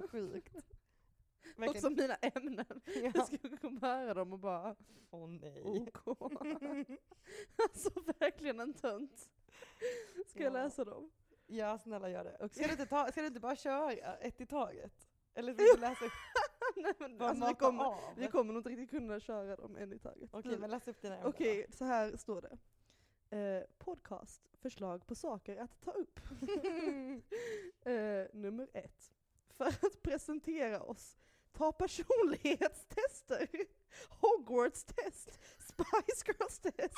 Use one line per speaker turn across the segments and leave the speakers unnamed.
jävla sjukt.
Också mina ämnen.
Ja.
Jag ska komma höra dem och bara
Åh nej.
OK. alltså verkligen en tönt. Ska jag
Ja.
läsa dem?
Ja, snälla gör det.
Okej.
Ska, du inte ta, ska du inte bara köra ett i taget? Eller ska du läsa upp,
Nej, men, alltså, vi, kommer,
av?
vi kommer nog inte riktigt kunna köra dem en i taget.
Okej, men läs upp dina ämnen.
Okej, så här står det. Eh, podcast, förslag på saker att ta upp. eh, nummer ett. För att presentera oss, ta personlighetstester, Hogwarts-test, Spice Girls-test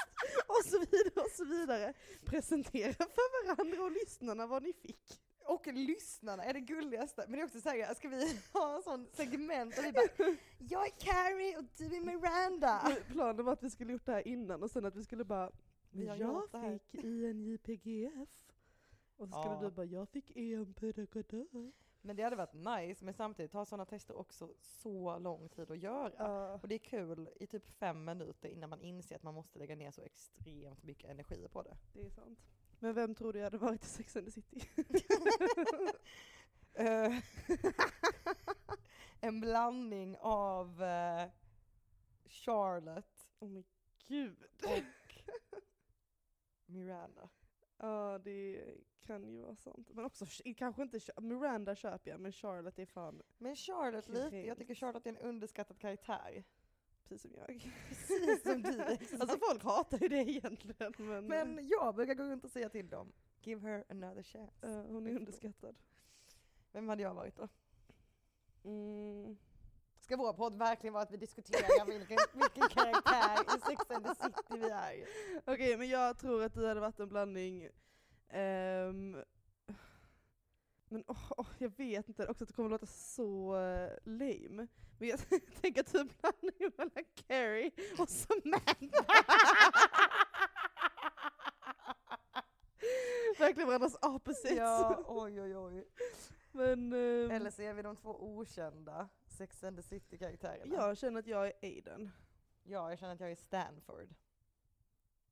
och så vidare och så vidare. Presentera för varandra och lyssnarna vad ni fick.
Och lyssnarna är det gulligaste. Men det är också såhär, ska vi ha en sån segment och vi bara Jag är Carrie och du är Miranda.
Planen var att vi skulle gjort det här innan och sen att vi skulle bara men jag
här."
fick INJPGF. Och så skulle
Ja.
du bara, jag fick EMPDKD.
Men det hade varit nice, men samtidigt tar sådana tester också så lång tid att göra.
Ja.
Och det är kul i typ fem minuter innan man inser att man måste lägga ner så extremt mycket energi på det.
Det är sant. Men vem tror du jag hade varit i Sex and the City?
Eh, en blandning av eh, Charlotte
Åh men gud.
och Miranda.
Ja det kan ju vara sant. Men också, kanske inte, Miranda köper jag, men Charlotte är fan
Men Charlotte lite, jag tycker Charlotte är en underskattad karaktär.
precis som jag.
Precis som du.
Alltså folk hatar ju det egentligen men,
Men jag brukar gå runt och säga till dem, give her another chance.
eh, hon är underskattad.
Vem hade jag varit då?
Mm.
Ska vår podd verkligen vara att vi diskuterar vilken, vilken karaktär i Sex and the City vi är?
Okej men jag tror att du hade varit en blandning ehm, men åh, åh, jag vet inte, också att det kommer låta så eh, lame. Men jag tänker typ blandning mellan Carrie och Samantha. Verkligen varandras opposites.
Ja, oj oj oj.
Men ehm,
Eller så är vi de två okända Sex and the City-karaktärerna.
jag känner att jag är Aiden.
ja, jag känner att jag är Stanford.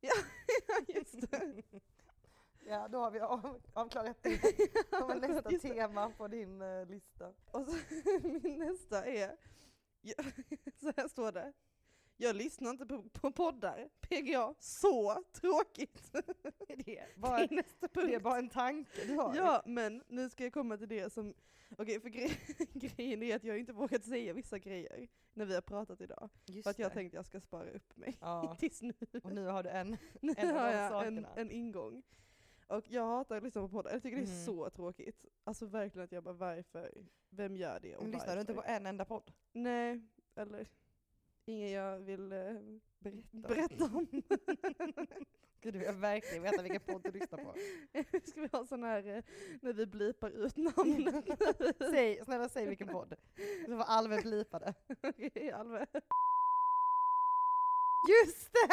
Ja, just det.
Ja, då har vi av, avklarat det. Var nästa tema på din eh, lista?
Och så, min nästa är, ja, så här står det. Jag lyssnar inte på, på poddar, PGA, så tråkigt.
Det är,
Det
bara,
är nästa punkt.
det är bara en tanke du har.
Ja, men nu ska jag komma till det som, okej för gre grejen är att jag inte vågat säga vissa grejer när vi har pratat idag.
Just
För att jag
det.
tänkte jag ska spara upp mig
Ja,
tills nu.
och nu har du en.
Nu
en
har jag en, en ingång. Och jag hatar att lyssna på poddar, jag tycker det är
Mm.
så tråkigt. Alltså verkligen att jag bara varför, vem gör det och
Men lyssnar du inte på
varför?
en enda podd?
Nej, eller ingen jag vill eh,
Berätta.
berätta om.
Gud, du vill verkligen veta vilken podd du lyssnar på.
Ska vi ha sån här eh, när vi blipar ut namnen?
Säg, snälla säg vilken podd. Så var Alve blipade.
Okej, Alve.
Just det!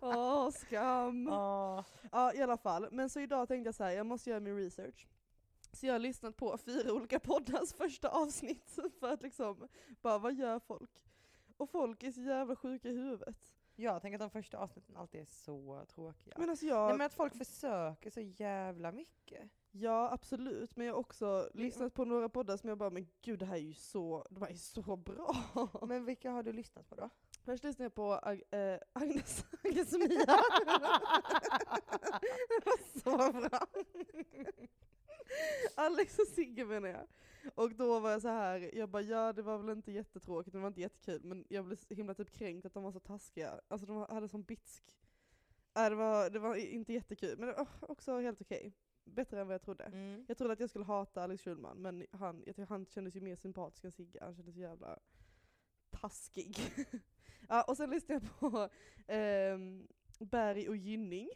Åh, skam.
Åh.
Ja, i alla fall. Men så idag tänkte jag så här, jag måste göra min research. Så jag har lyssnat på fyra olika poddars första avsnitt för att liksom, bara vad gör folk? Och folk är så jävla sjuka i huvudet.
Jag tänker att de första avsnitten alltid är så tråkiga.
Men alltså jag,
Nej, men att folk försöker så jävla mycket.
ja absolut, men jag har också lyssnat på några poddar som jag bara, men gud det här är ju så, de här är så bra.
Men vilka har du lyssnat på då?
Först lyssnade jag på Ag äh, Agnes, Agnes och Mia. det var så bra. Alex och Sigge menar jag. Och då var jag så här, jag bara ja det var väl inte jättetråkigt, det var inte jättekul, men jag blev så himla typ kränkt att de var så taskiga. Alltså de hade sån bitsk. Äh, det, var, det var inte jättekul, men var också helt okej. Bättre än vad jag trodde.
Mm.
Jag trodde att jag skulle hata Alex Schulman, men han, jag tycker han kändes ju mer sympatisk än Sigge. Han kändes så jävla taskig. ja, och sen lyssnade jag på ehm, Berg och Gynning.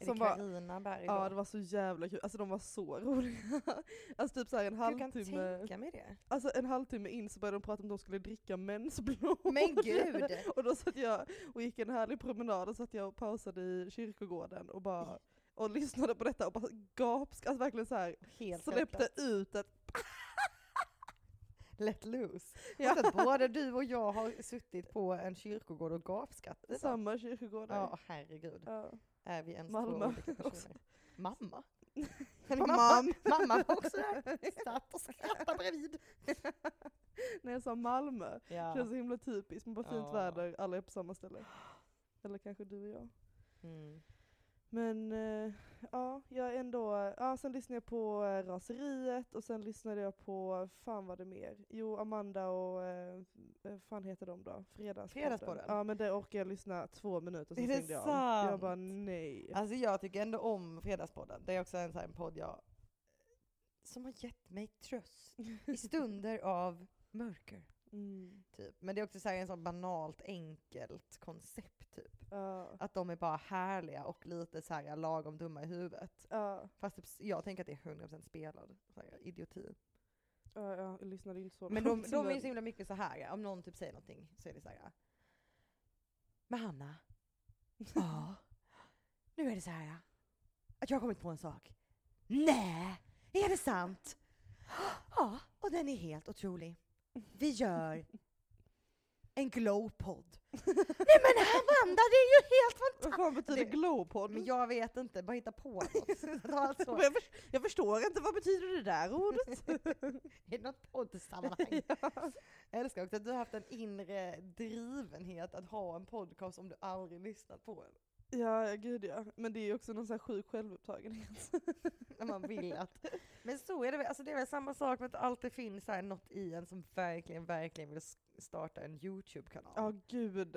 Är
Som
det Carina Berg
ja
då?
det var så jävla kul, alltså de var så roliga. alltså typ såhär en
Du kan
halvtimme,
tänka mig det.
alltså en halvtimme in så började de prata om att de skulle dricka mensblod.
Men gud!
och då satt jag och gick en härlig promenad och satt jag och pausade i kyrkogården och bara och lyssnade på detta och bara gapsk, alltså verkligen så här
Helt
släppte ut ett
Let loose.
Ja.
Att både du och jag har suttit på en kyrkogård och gapskrattat.
samma kyrkogårdar.
Ja, herregud.
Ja.
Är vi ens
Malmö
två olika personer? Mamma.
mamma,
mamma var också där. Satt och skrattade bredvid.
När jag sa Malmö,
Ja.
känns så himla typiskt, man bara fint
Ja.
väder, alla är på samma ställe. Eller kanske du och jag.
Mm.
Men eh, ja, jag ändå, ja sen lyssnade jag på eh, Raseriet och sen lyssnade jag på, fan vad det mer? Jo, Amanda och, eh, fan heter de då? Fredagspodden.
Fredagspodden.
Ja men det orkar jag lyssna två minuter, sen stängde jag av. Jag
sant?
bara nej.
Alltså jag tycker ändå om Fredagspodden. Det är också en sån här podd jag, som har gett mig tröst i stunder av mörker.
Mm.
Typ. Men det är också så här en sån banalt enkelt koncept typ.
Ja,
Att de är bara härliga och lite så här lagom dumma i huvudet.
ja,
Fast typ, jag tänker att det är 100% spelad så här, idioti.
ja, ja, jag lyssnade inte så
Men de, de är ju så himla mycket så här. om någon typ säger någonting så är det så här. Men Hanna, ja, nu är det så här att jag har kommit på en sak. Nej, är det sant? Ja, och den är helt otrolig. Vi gör en glowpodd. Nej men Amanda, det är ju helt
Vad
fantastiskt!
fan betyder
Det-
glowpodd?
Men jag vet inte, bara hitta på något. Alltså,
jag, förs- jag förstår inte, vad betyder det där ordet?
I något poddsammanhang.
ja.
Jag älskar också att du har haft en inre drivenhet att ha en podcast om du aldrig lyssnat på den.
Ja, gud ja. Men det är ju också någon sån här sjuk självupptagenhet.
När man vill att... Men så är det väl, alltså det är väl samma sak med att det alltid finns här något i en som verkligen, verkligen vill starta en YouTube-kanal.
Ja, gud.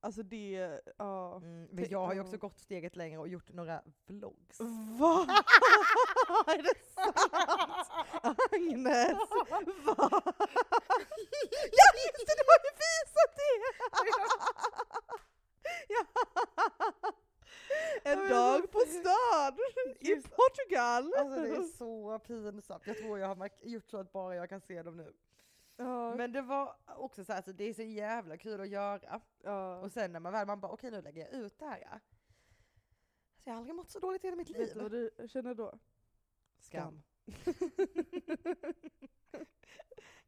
Alltså det, ja.
Mm, men jag har ju också gått steget längre och gjort några vlogs.
Va? är det sant? Agnes! Va? ja just det, du har ju visat det! En dag på stan i Portugal!
Alltså det är så pinsamt. Jag tror jag har gjort så att bara jag kan se dem nu.
ja,
Men det var också så här, alltså det är så jävla kul att göra.
ja.
Och sen när man väl, man bara okej nu lägger jag ut det här. Ja. Alltså jag har aldrig mått så dåligt i hela mitt
Vet du vad
liv.
du känner då?
Skam.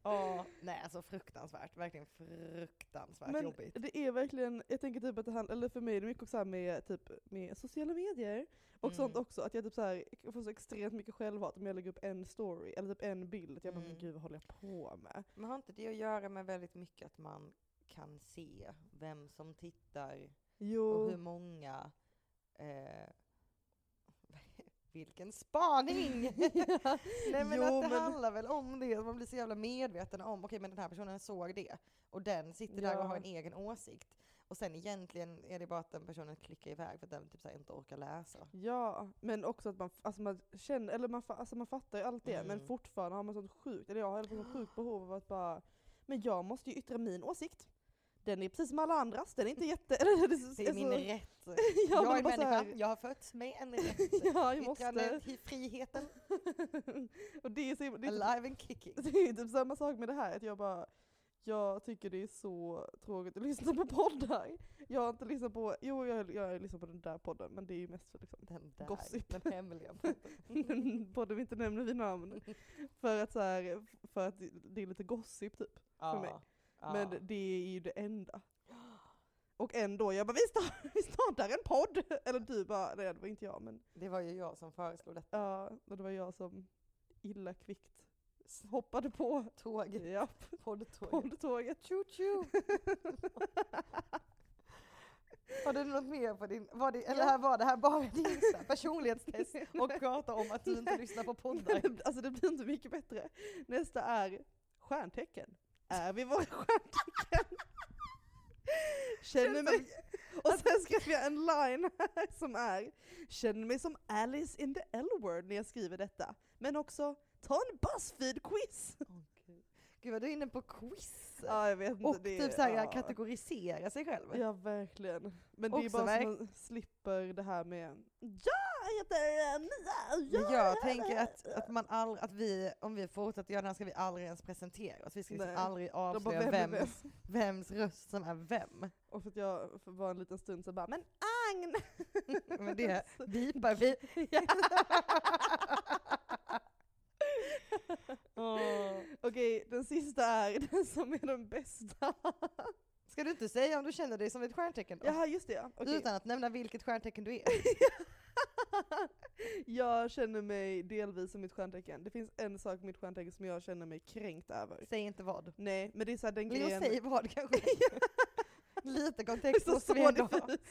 Ja, nej alltså fruktansvärt. Verkligen fruktansvärt
Men
jobbigt.
det är verkligen, jag tänker typ att det handlar, eller för mig är det mycket också så här med, typ, med sociala medier och sånt
Mm.
också, att jag typ så här, jag får så extremt mycket självhat om jag lägger upp en story eller typ en bild. Att jag bara,
Mm.
men gud vad håller jag på med?
Men har inte det att göra med väldigt mycket att man kan se vem som tittar och
Jo,
hur många eh, vilken spaning! Nej men
Jo,
att det
men-
handlar väl om det, man blir så jävla medveten om, okej men den här personen såg det, och den sitter där och har
Ja.
en egen åsikt. Och sen egentligen är det bara att den personen klickar iväg för att den typ så inte orkar läsa.
ja, men också att man, alltså man känner, eller man, alltså man fattar ju allt det, men
Mm.
fortfarande har man sånt sjukt, eller jag har i alla fall sånt sjukt behov av att bara, men jag måste ju yttra min åsikt. Den är precis som alla andras, den är inte jätte... Eller, det,
Det är min
alltså-
rätt.
Ja,
jag
men
är människa,
här-
jag har fötts med en rätt.
ja, jag måste... Och det är, så, det, är typ,
alive and kicking.
det är typ samma sak med det här, att jag bara jag tycker det är så tråkigt att lyssna på poddar. Jag har inte lyssnat på, jo jag, jag lyssnat på den där podden men det är ju mest för liksom
Den där,
Gossip.
den hemliga podden.
den podden vi inte nämner vid namn. För att, så här, för att det är lite gossip typ.
Ja,
mig.
ja.
Men det är ju det enda. Och ändå, jag bara vi startar, vi startar en podd! Eller du bara, nej det var inte jag men
Det var ju jag som föreslog detta.
ja, och det var jag som illa kvickt hoppade på
Tåget,
japp,
poddtåget.
poddtåget.
Choo choo! Har du något mer på din, var det, eller
Ja.
här var det här bara din personlighetstest och prata om att du inte lyssnar på poddar?
alltså det blir inte mycket bättre. Nästa är stjärntecken. Är vi våra stjärntecken? Känner mig... Och sen skrev jag en line här som är Känner mig som Alice in the L-word när jag skriver detta. Men också ta en Buzzfeed-quiz!
Åh, Gud. Vad du är inne på quiz.
Ja jag vet inte.
och
det,
typ såhär
ja.
kategorisera sig själv.
Ja verkligen. Men det är
Också
bara så
verk-
man slipper det här med Jag heter Mia!
Men jag
gör
tänker
det."
att, att man aldrig, att vi, om vi fortsätter göra det här ska vi aldrig ens presentera oss. Vi ska liksom
Nej.
aldrig
De bara,
avslöja
vem
vems, vems röst som är vem.
Och för att jag för bara en liten stund så bara men Agn!
Men det bipar vi. Åh.
Okej, den sista är den som är den bästa.
Ska du inte säga om du känner dig som ett stjärntecken då?
Jaha just det ja. Okej.
Utan att nämna vilket stjärntecken du är.
jag känner mig delvis som mitt stjärntecken. Det finns en sak med mitt stjärntecken som jag känner mig kränkt över.
Säg inte vad.
Nej, men det är såhär den grejen...
säg vad kanske. Lite kontext
Så
ha.
diffust.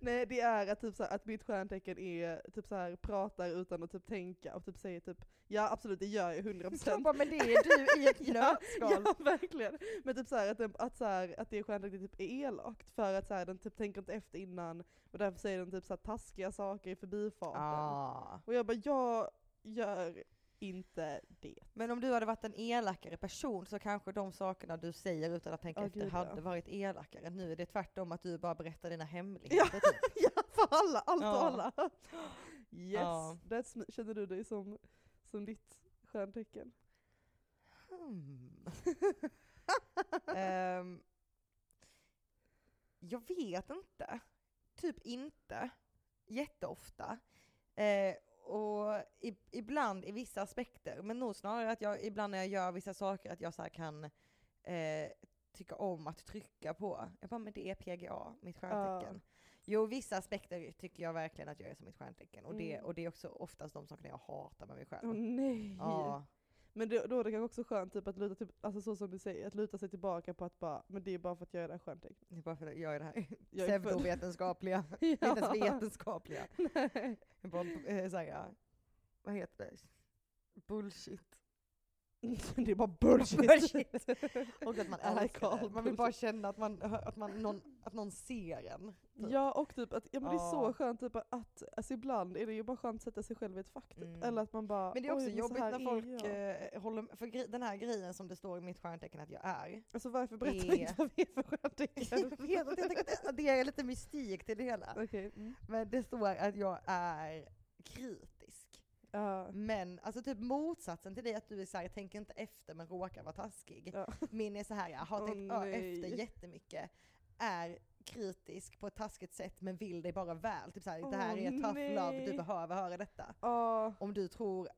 Nej det är att, typ så här, att mitt stjärntecken är typ så här pratar utan att typ tänka och typ säger typ ja absolut det gör jag 100%
Så bara, men det är du i ett
Ja,
nötskal.
Ja verkligen. Men typ så här, att, att, så här, att det stjärntecknet typ är elakt för att så här, den typ tänker inte efter innan och därför säger den typ så här, taskiga saker i förbifarten.
Ah.
Och jag bara jag gör inte det.
Men om du hade varit en elakare person så kanske de sakerna du säger utan att tänka
Ja,
efter
gud,
hade
ja.
varit elakare. Nu är det tvärtom att du bara berättar dina hemligheter. Typ.
ja för alla, allt
Ja.
och alla. Yes,
Ja.
that's me. känner du dig som, som ditt stjärntecken?
Hmm. Ehm, jag vet inte. Typ inte. Jätteofta. Eh, och i, ibland i vissa aspekter, men nog snarare att jag ibland när jag gör vissa saker att jag så kan eh, tycka om att trycka på. Jag bara, men det är PGA, mitt stjärntecken. Jo, vissa aspekter tycker jag verkligen att jag är som mitt stjärntecken. Och, det,
Mm.
och det är också oftast de sakerna jag hatar med mig själv.
Åh nej.
Ja.
Men det, då är det kanske också skönt typ, att luta, typ, alltså så som du säger, att luta sig tillbaka på att bara, men det är bara för att jag är det här stjärntecknet.
Det är bara för att jag är det här
Jag är född-
pseudovetenskapliga, inte ens
Ja.
vetenskapliga.
Nej.
Bara, eh, såhär, vad heter det? Bullshit.
det är bara bullshit.
Bullshit. Och att man älskar det. Man vill bara känna att, man, att, man, någon, att någon ser en. Typ.
Ja och typ att, ja men det är så skönt typ att, alltså ibland är det ju bara skönt att sätta sig själv i ett fack typ.
Mm.
Eller att man bara,
Men det är också
"Oj, så
jobbigt när
är
folk
jag."
eh, håller, för den här grejen som det står i mitt stjärntecken att jag är.
Alltså varför berättar inte
är-
vad vi är för stjärntecken?
jag vet jag tycker att det är lite mystik till det hela.
Okej. Mm.
Men det står att jag är kritisk.
Ja.
Men alltså typ motsatsen till det att du är såhär, tänker inte efter men råkar vara taskig.
Ja.
Min är så här, jag har tänkt efter jättemycket, är kritisk på ett taskigt sätt men vill dig bara väl. Typ såhär, det här är tough love, du
nej.
behöver höra detta.
Ja,
Om du tror,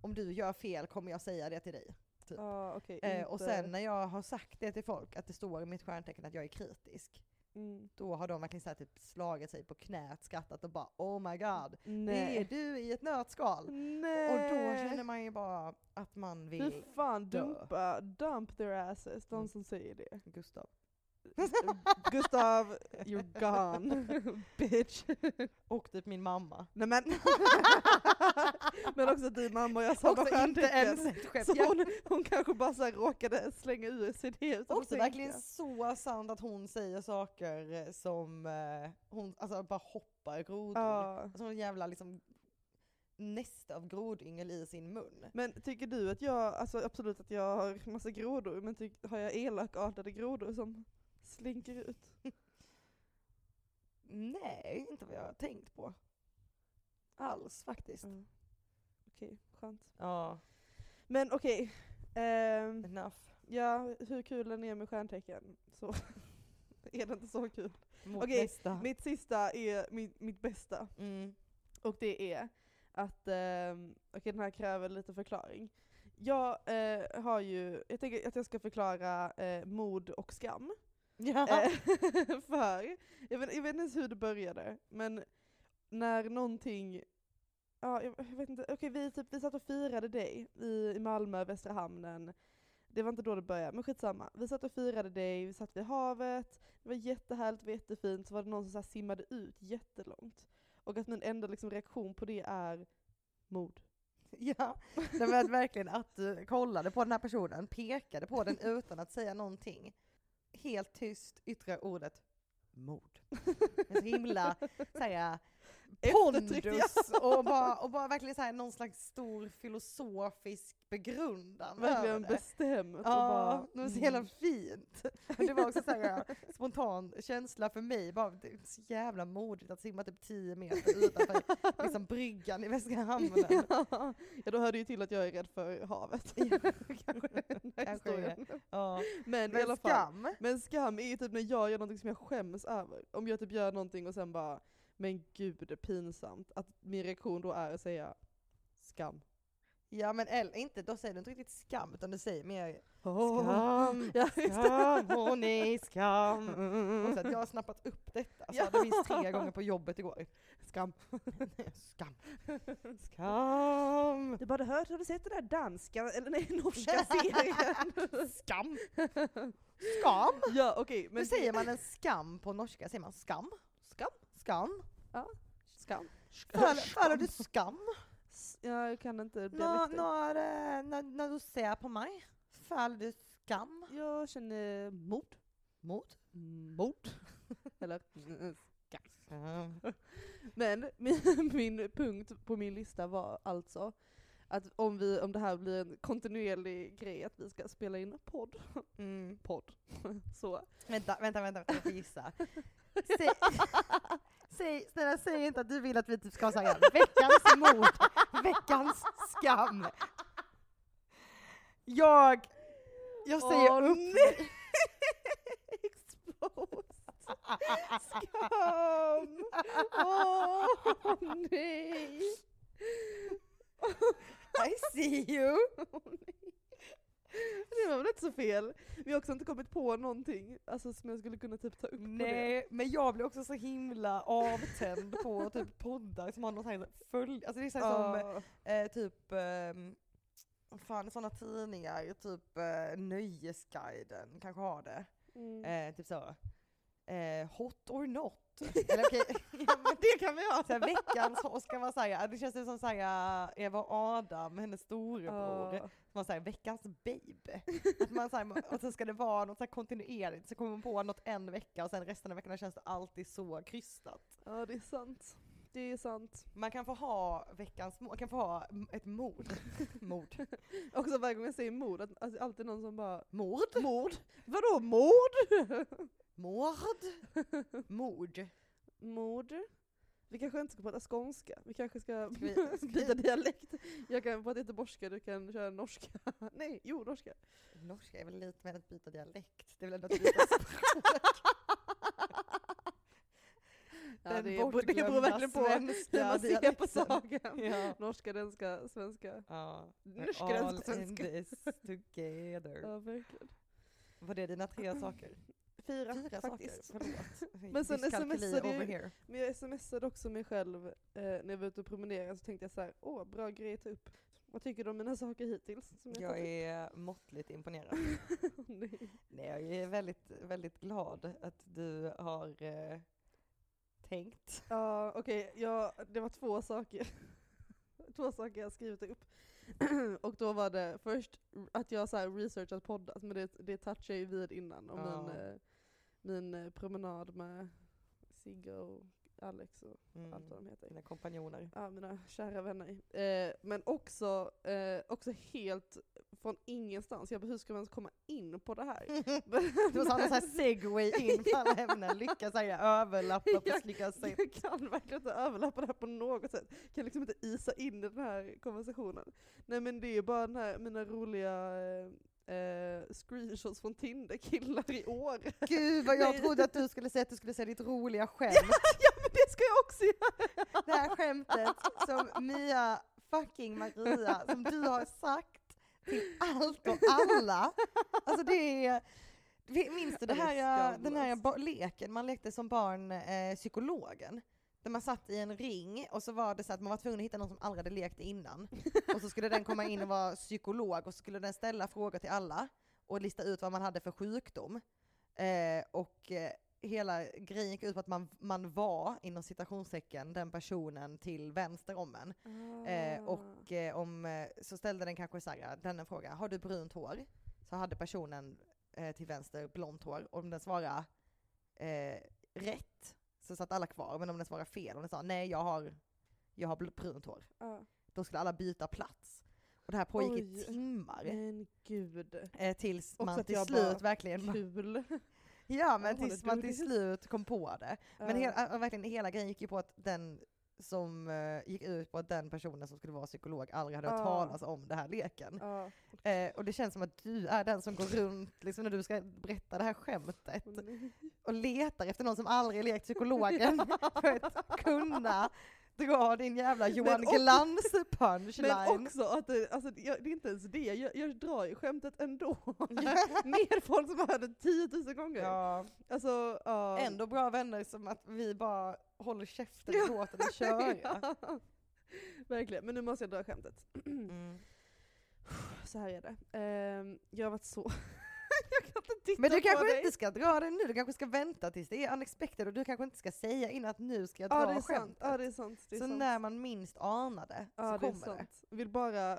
om du gör fel kommer jag säga det till dig. Typ.
ja okej.
Eh, och sen när jag har sagt det till folk, att det står i mitt stjärntecken att jag är kritisk,
Mm.
då har de verkligen så typ slagit sig på knät, skrattat och bara oh my god, det är
Nej.
du i ett nötskal.
Nej.
Och då känner man ju bara att man vill
fan,
dö.
dumpa, dump their asses, de
Mm.
som säger det.
Gustav.
Gustav, you're gone, bitch.
Och typ min mamma.
Nej men. men också din mamma och jag samma
Också inte ens
stjärntecken.
ett skämt.
Så hon, hon kanske bara så här råkade slänga ur sig det utan
Också
att
verkligen så sant att hon säger saker eh, som eh, hon alltså bara hoppar grodor.
Ja.
Alltså en jävla liksom nästa av grodyngel i sin mun.
Men tycker du att jag, alltså absolut att jag har massa grodor, men tyck, har jag elakartade grodor som slinker ut?
Nej, inte vad jag har tänkt på. Alls faktiskt.
Ja. Okej, skönt.
Ja,
Men okej, ehm,
enough.
ja hur kul den är med stjärntecken så är det inte så kul.
Mot
Okej,
nästa.
Mitt sista är mitt, mitt bästa.
Mm.
Och det är att, um, okej den här kräver lite förklaring. Jag eh, har ju, jag tänker att jag ska förklara eh, mod och skam.
Ja.
Eh, för, jag vet, jag vet inte ens hur det började, men när någonting, ja jag, jag vet inte, okej vi, typ, vi satt och firade dig i, i Malmö, Västra hamnen. Det var inte då det började, men skitsamma. Vi satt och firade dig, vi satt vid havet, det var jättehärligt, det var jättefint, så var det någon som så simmade ut jättelångt. Och att min enda liksom, reaktion på det är mod.
Ja, det var verkligen att du kollade på den här personen, pekade på den utan att säga någonting. Helt tyst yttrar ordet mord. En så himla såhär,
Eftertryck,
pondus och bara, och bara verkligen såhär, någon slags stor filosofisk begrundan
Verkligen bestämt. och
Ja,
bara,
det var så jävla
mm.
fint. Men det var också så här spontan känsla för mig, bara, det är så jävla modigt att simma typ 10 meter utanför liksom, bryggan i Västra hamnen.
ja. ja, då hör det ju till att jag är rädd för havet.
Ja,
Kanske här
Kanske. Ja.
Men,
Men
alla fall.
skam,
Men skam är ju typ när jag gör någonting som jag skäms över. Om jag typ gör någonting och sen bara, men gud det är pinsamt. Att min reaktion då är att säga skam.
Ja men eller inte, då säger du inte riktigt skam utan du säger mer skam,
Ja, det.
skam, åh nej skam. Och så att jag har snappat upp detta, så
Ja.
hade minst tre gånger på jobbet igår.
Skam.
Skam. Skam.
Du bara, hört, har du sett den där danska, eller nej, norska serien?
Skam. Skam.
ja okej, men
Hur säger man en skam på norska? Säger man skam?
Skam?
Skam?
Skam.
Føler du skam
Ja, jag kan inte
når,
dialekter.
når, eh, når, når du ser på mig? Føler du skam?
Jag känner mod.
Mod?
Mod. Eller mm,
Skam.
Men min, min punkt på min lista var alltså att om, vi, om det här blir en kontinuerlig grej att vi ska spela in podd,
Mm.
podd, så.
Vänta, vänta, vänta, jag får gissa. Säg, snälla säg inte att du vill att vi typ ska säga veckans mod, veckans skam. Jag, jag säger
Åh,
upp
nej. Skam! Åh nej!
I see you.
Nej. Det var väl inte så fel? Vi har också inte kommit på någonting alltså, som jag skulle kunna typ ta upp.
Nej, men jag blir också så himla avtänd på typ poddar som har någon sån här följ... Alltså det är så här som eh, typ, eh, fan sådana tidningar, typ eh, Nöjesguiden kanske har det.
Mm.
Eh, typ så. Eh, hot or not. Eller okej, ja, men
det kan vi ha!
så här, veckans, och ska man säga, det känns som säga Eva och Adam, hennes storebror, som man säger veckans babe. Att man, så här, och så ska det vara något så här kontinuerligt, så kommer man på något en vecka och sen resten av veckorna känns det alltid så krystat.
ja, det är sant. Det är sant.
Man kan få ha veckans, man kan få ha ett mord. mord.
Också varje gång jag säger mord, att, alltså, alltid någon som bara
Mord?
Mord? Vadå mord?
Mord? Mord.
mord? Vi kanske inte ska prata skånska, vi kanske ska
Ska vi- ska vi-
byta dialekt. Jag kan prata göteborgska, du kan köra norska. Nej, jo norska.
Norska är väl lite mer att byta dialekt, det är väl ändå att byta språk.
Ja,
Den
det, är, det beror verkligen på hur
svenska
man ser på saken.
Ja.
Norska, danska, svenska.
Ja.
Norska,
We're all
danska,
in
svenska.
this together.
Ja, verkligen.
Var det dina tre saker?
Fyra,
Fyra
faktiskt.
saker, förlåt.
Men sen smsade
here.
Men jag smsade också mig själv eh, när jag var ute och promenerade så tänkte jag så här, åh bra grej att ta upp. Vad tycker du om mina saker hittills? Som
Jag
tagit
är måttligt imponerad.
Nej.
Nej, jag är väldigt, väldigt glad att du har eh, tänkt.
Ja, okej, ja, det var två saker. två saker jag skrivit upp. och då var det först att jag så här researchat poddat, men det, det touchade jag ju vid innan, om
Ja.
min, eh, min promenad med Sigge och Alex och
Mm.
allt vad de heter.
Dina kompanjoner.
Ja, mina kära vänner. Eh, men också, eh, också helt från ingenstans. Jag bara, hur ska man ens komma in på det här?
Du var sån här segway in på alla ämnen, lyckas överlappa på snygga sätt.
Jag kan verkligen inte överlappa det här på något sätt. Jag kan liksom inte isa in i den här konversationen. Nej men det är bara den här, mina roliga eh, eh, screenshots från Tinder-killar i år.
Gud vad jag trodde att du skulle säga att du skulle säga ditt roliga skämt.
ja men det ska jag också göra!
Det här skämtet som Mia fucking Maria, som du har sagt till allt och alla. Alltså det är, minns du det här, den här leken man lekte som barn, eh, psykologen? Där man satt i en ring och så var det så att man var tvungen att hitta någon som aldrig hade lekt innan. Och så skulle den komma in och vara psykolog och så skulle den ställa frågor till alla och lista ut vad man hade för sjukdom. Eh, och eh, hela grejen gick ut på att man, man var, inom citationstecken, den personen till vänster om en. Eh,
Ah.
och eh, om, eh, så ställde den kanske så här, den en fråga, har du brunt hår? Så hade personen eh, till vänster blont hår. Om den svarade eh, rätt så satt alla kvar, men om den svarade fel, om den sa nej jag har, jag har brunt hår,
Ja.
då skulle alla byta plats. Och det här pågick i
Oj.
timmar.
Men gud.
Eh, tills
Också
man till slut
bara,
verkligen
Kul.
Ja men tills man till slut kom på det. Men äh, verkligen, hela grejen gick ju på att den som eh, gick ut på att den personen som skulle vara psykolog aldrig hade hört
Ja.
talas om den här leken.
Ja.
Eh, och det känns som att du är den som går runt liksom, när du ska berätta det här skämtet
Nej.
och letar efter någon som aldrig lekt psykologen för att kunna dra din jävla Johan Glans punchline.
Men också att det, alltså, jag, det är inte ens det, jag, jag drar ju skämtet ändå. Med folk som hör det 10 000 gånger.
ja,
Alltså, ja.
ändå bra vänner som att vi bara håller käften och låter det köra.
Verkligen, men nu måste jag dra skämtet.
Mm.
Så här är det. Ehm, jag har varit så... jag kan inte titta
Men du kanske
dig.
inte ska dra det nu, du kanske ska vänta tills det är unexpected och du kanske inte ska säga innan att nu ska jag dra
Ja det är sant,
skämtet.
ja det är sant. Det är
så
sant.
när man minst anar det
ja,
så
det är
kommer det.
sant. Vill bara...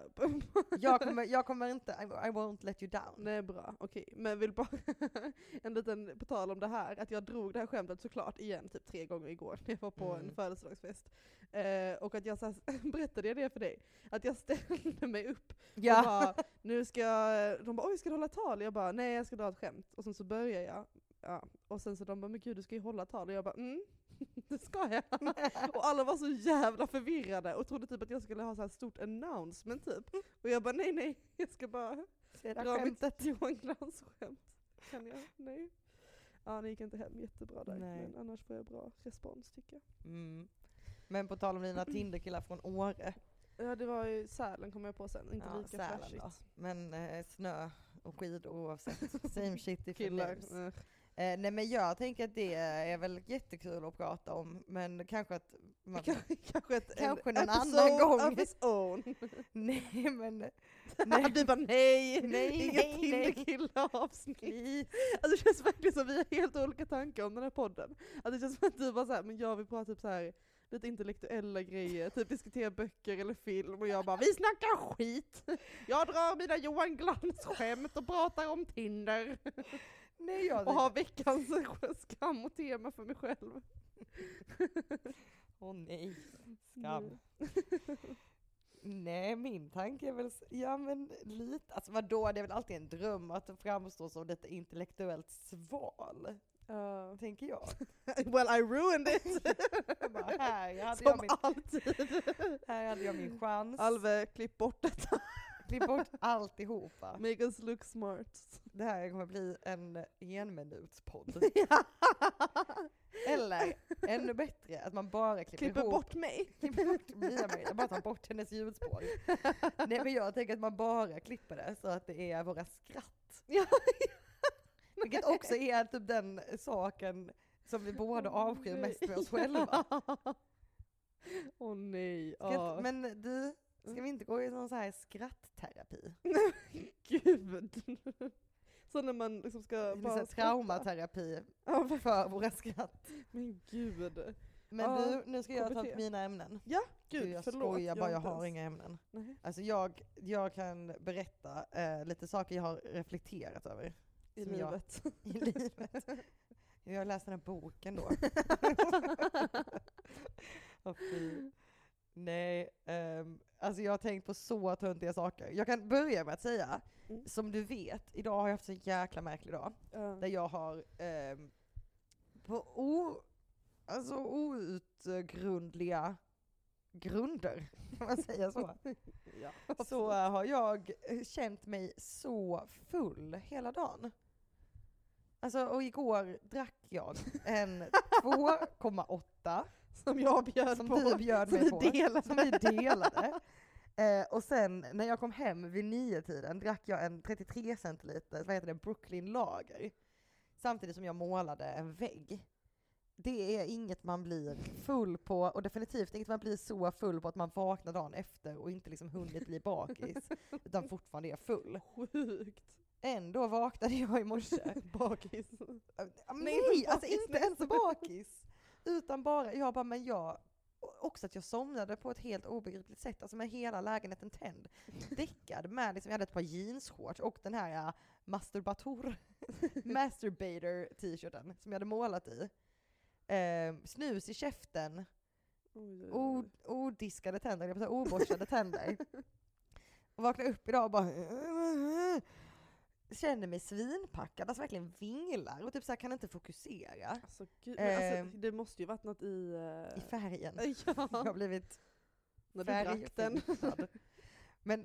Jag kommer, jag kommer inte, I, I won't let you down.
Nej bra, okej. Men vill bara, en liten, på tal om det här, att jag drog det här skämtet såklart igen typ tre gånger igår när jag var på en
Mm.
födelsedagsfest. Eh, och att jag så här, berättade jag det för dig? Att jag ställde mig upp och
Ja.
bara, nu ska jag, de bara oj ska du hålla tal? Jag bara nej jag ska dra ett skämt. Och sen så börjar jag, ja. och sen så de bara men gud du ska ju hålla tal. Och jag bara mm, det ska jag. Och alla var så jävla förvirrade och trodde typ att jag skulle ha så här stort announcement typ. Och jag bara nej nej, jag ska bara
det
dra mitt Johan Glans-skämt. Kan jag? Nej. Ja, det gick inte hem jättebra där.
Nej.
Men annars får jag bra respons tycker jag.
Mm. Men på tal om dina Tinderkillar från Åre,
Ja, det var ju Sälen kom jag på sen, inte
Ja,
lika
Sälen
flashigt.
då. men eh, snö och skidor oavsett, same shit different
Killar.
names.
eh.
Nej men jag tänker att det är väl jättekul att prata om, men kanske att man,
Kanske, ett
Kanske
en
någon annan gång.
of its own.
nej men
Nej. Du bara nej,
Nej.
Tinderkilla-avsnitt.
please.
Alltså det känns verkligen som vi har helt olika tankar om den här podden. Att det känns som att du bara såhär, men jag vill prata typ så här lite intellektuella grejer, typ diskutera böcker eller film och jag bara vi snackar skit! Jag drar mina Johan Glans-skämt och pratar om Tinder
Nej jag
och har veckans skam och tema för mig själv.
Åh nej, skam. Nej, min tanke är väl, ja men lite, alltså vadå, det är väl alltid en dröm att framstå som lite intellektuellt sval,
Ja.
tänker jag.
well I ruined it!
Jag bara, här, hade jag
Som
min,
alltid.
här hade jag min chans.
Alve, klipp bort detta.
Klipp bort alltihopa.
Make us look smart.
Det här kommer bli en enminutspodd. Eller, ännu bättre, att man bara klipper,
Klipper
ihop
bort mig.
klipper bort Mia Maria, bara tar bort hennes ljudspår. Nej men jag tänker att man bara klipper det så att det är våra skratt. Vilket också är typ den saken som vi båda avskyr mest med oss själva.
Åh nej.
Ska,
ja.
Men du, ska vi inte gå i någon så här skrattterapi?
Gud. Så när man liksom ska skratta.
traumaterapi för våra skratt.
men gud.
Men
Ja,
du, nu ska jag ta
KBT.
upp mina ämnen.
Ja,
Gud, jag
förlåt.
skojar bara, jag har
ens-
inga ämnen.
Nej.
Alltså jag, jag kan berätta eh, lite saker jag har reflekterat över
I
Som jag-
livet.
i livet. Jag har läst den här boken då. Fy. Nej, ehm, alltså jag har tänkt på så töntiga saker. Jag kan börja med att säga,
Mm.
som du vet, idag har jag haft en jäkla märklig dag.
Ja.
Där jag har ehm, på o, alltså outgrundliga grunder, kan man säga så,
ja.
så har jag känt mig så full hela dagen. Alltså, och igår drack jag en 2,8
Som jag bjöd
som
på.
du bjöd
som
mig på.
delade.
Som vi delade. Eh, och sen när jag kom hem vid nio tiden drack jag en 33 centiliter, vad heter det, Brooklyn Lager. Samtidigt som jag målade en vägg. Det är inget man blir full på, och definitivt inget man blir så full på att man vaknar dagen efter och inte liksom hunnit bli bakis, utan fortfarande är full.
Sjukt.
Ändå vaknade jag i morse.
Bakis.
Äh,
Nej, inte
alltså
bakis,
inte ens bakis. Utan bara, jag bara, men jag, också att jag somnade på ett helt obegripligt sätt, alltså med hela lägenheten tänd. Däckad med, liksom, jag hade ett par jeansshorts och den här uh, masturbator, masturbator t-shirten som jag hade målat i. Eh, snus i käften, o- odiskade tänder, jag säga oborstade tänder. Och vaknade upp idag och bara känner mig svinpackad, alltså verkligen vinglar och typ så här, kan inte fokusera
Alltså, gud, men alltså,
Ehm.
det måste ju varit något i... eh,
i färgen. Jag
Ja,
har blivit färgförgiftad. Men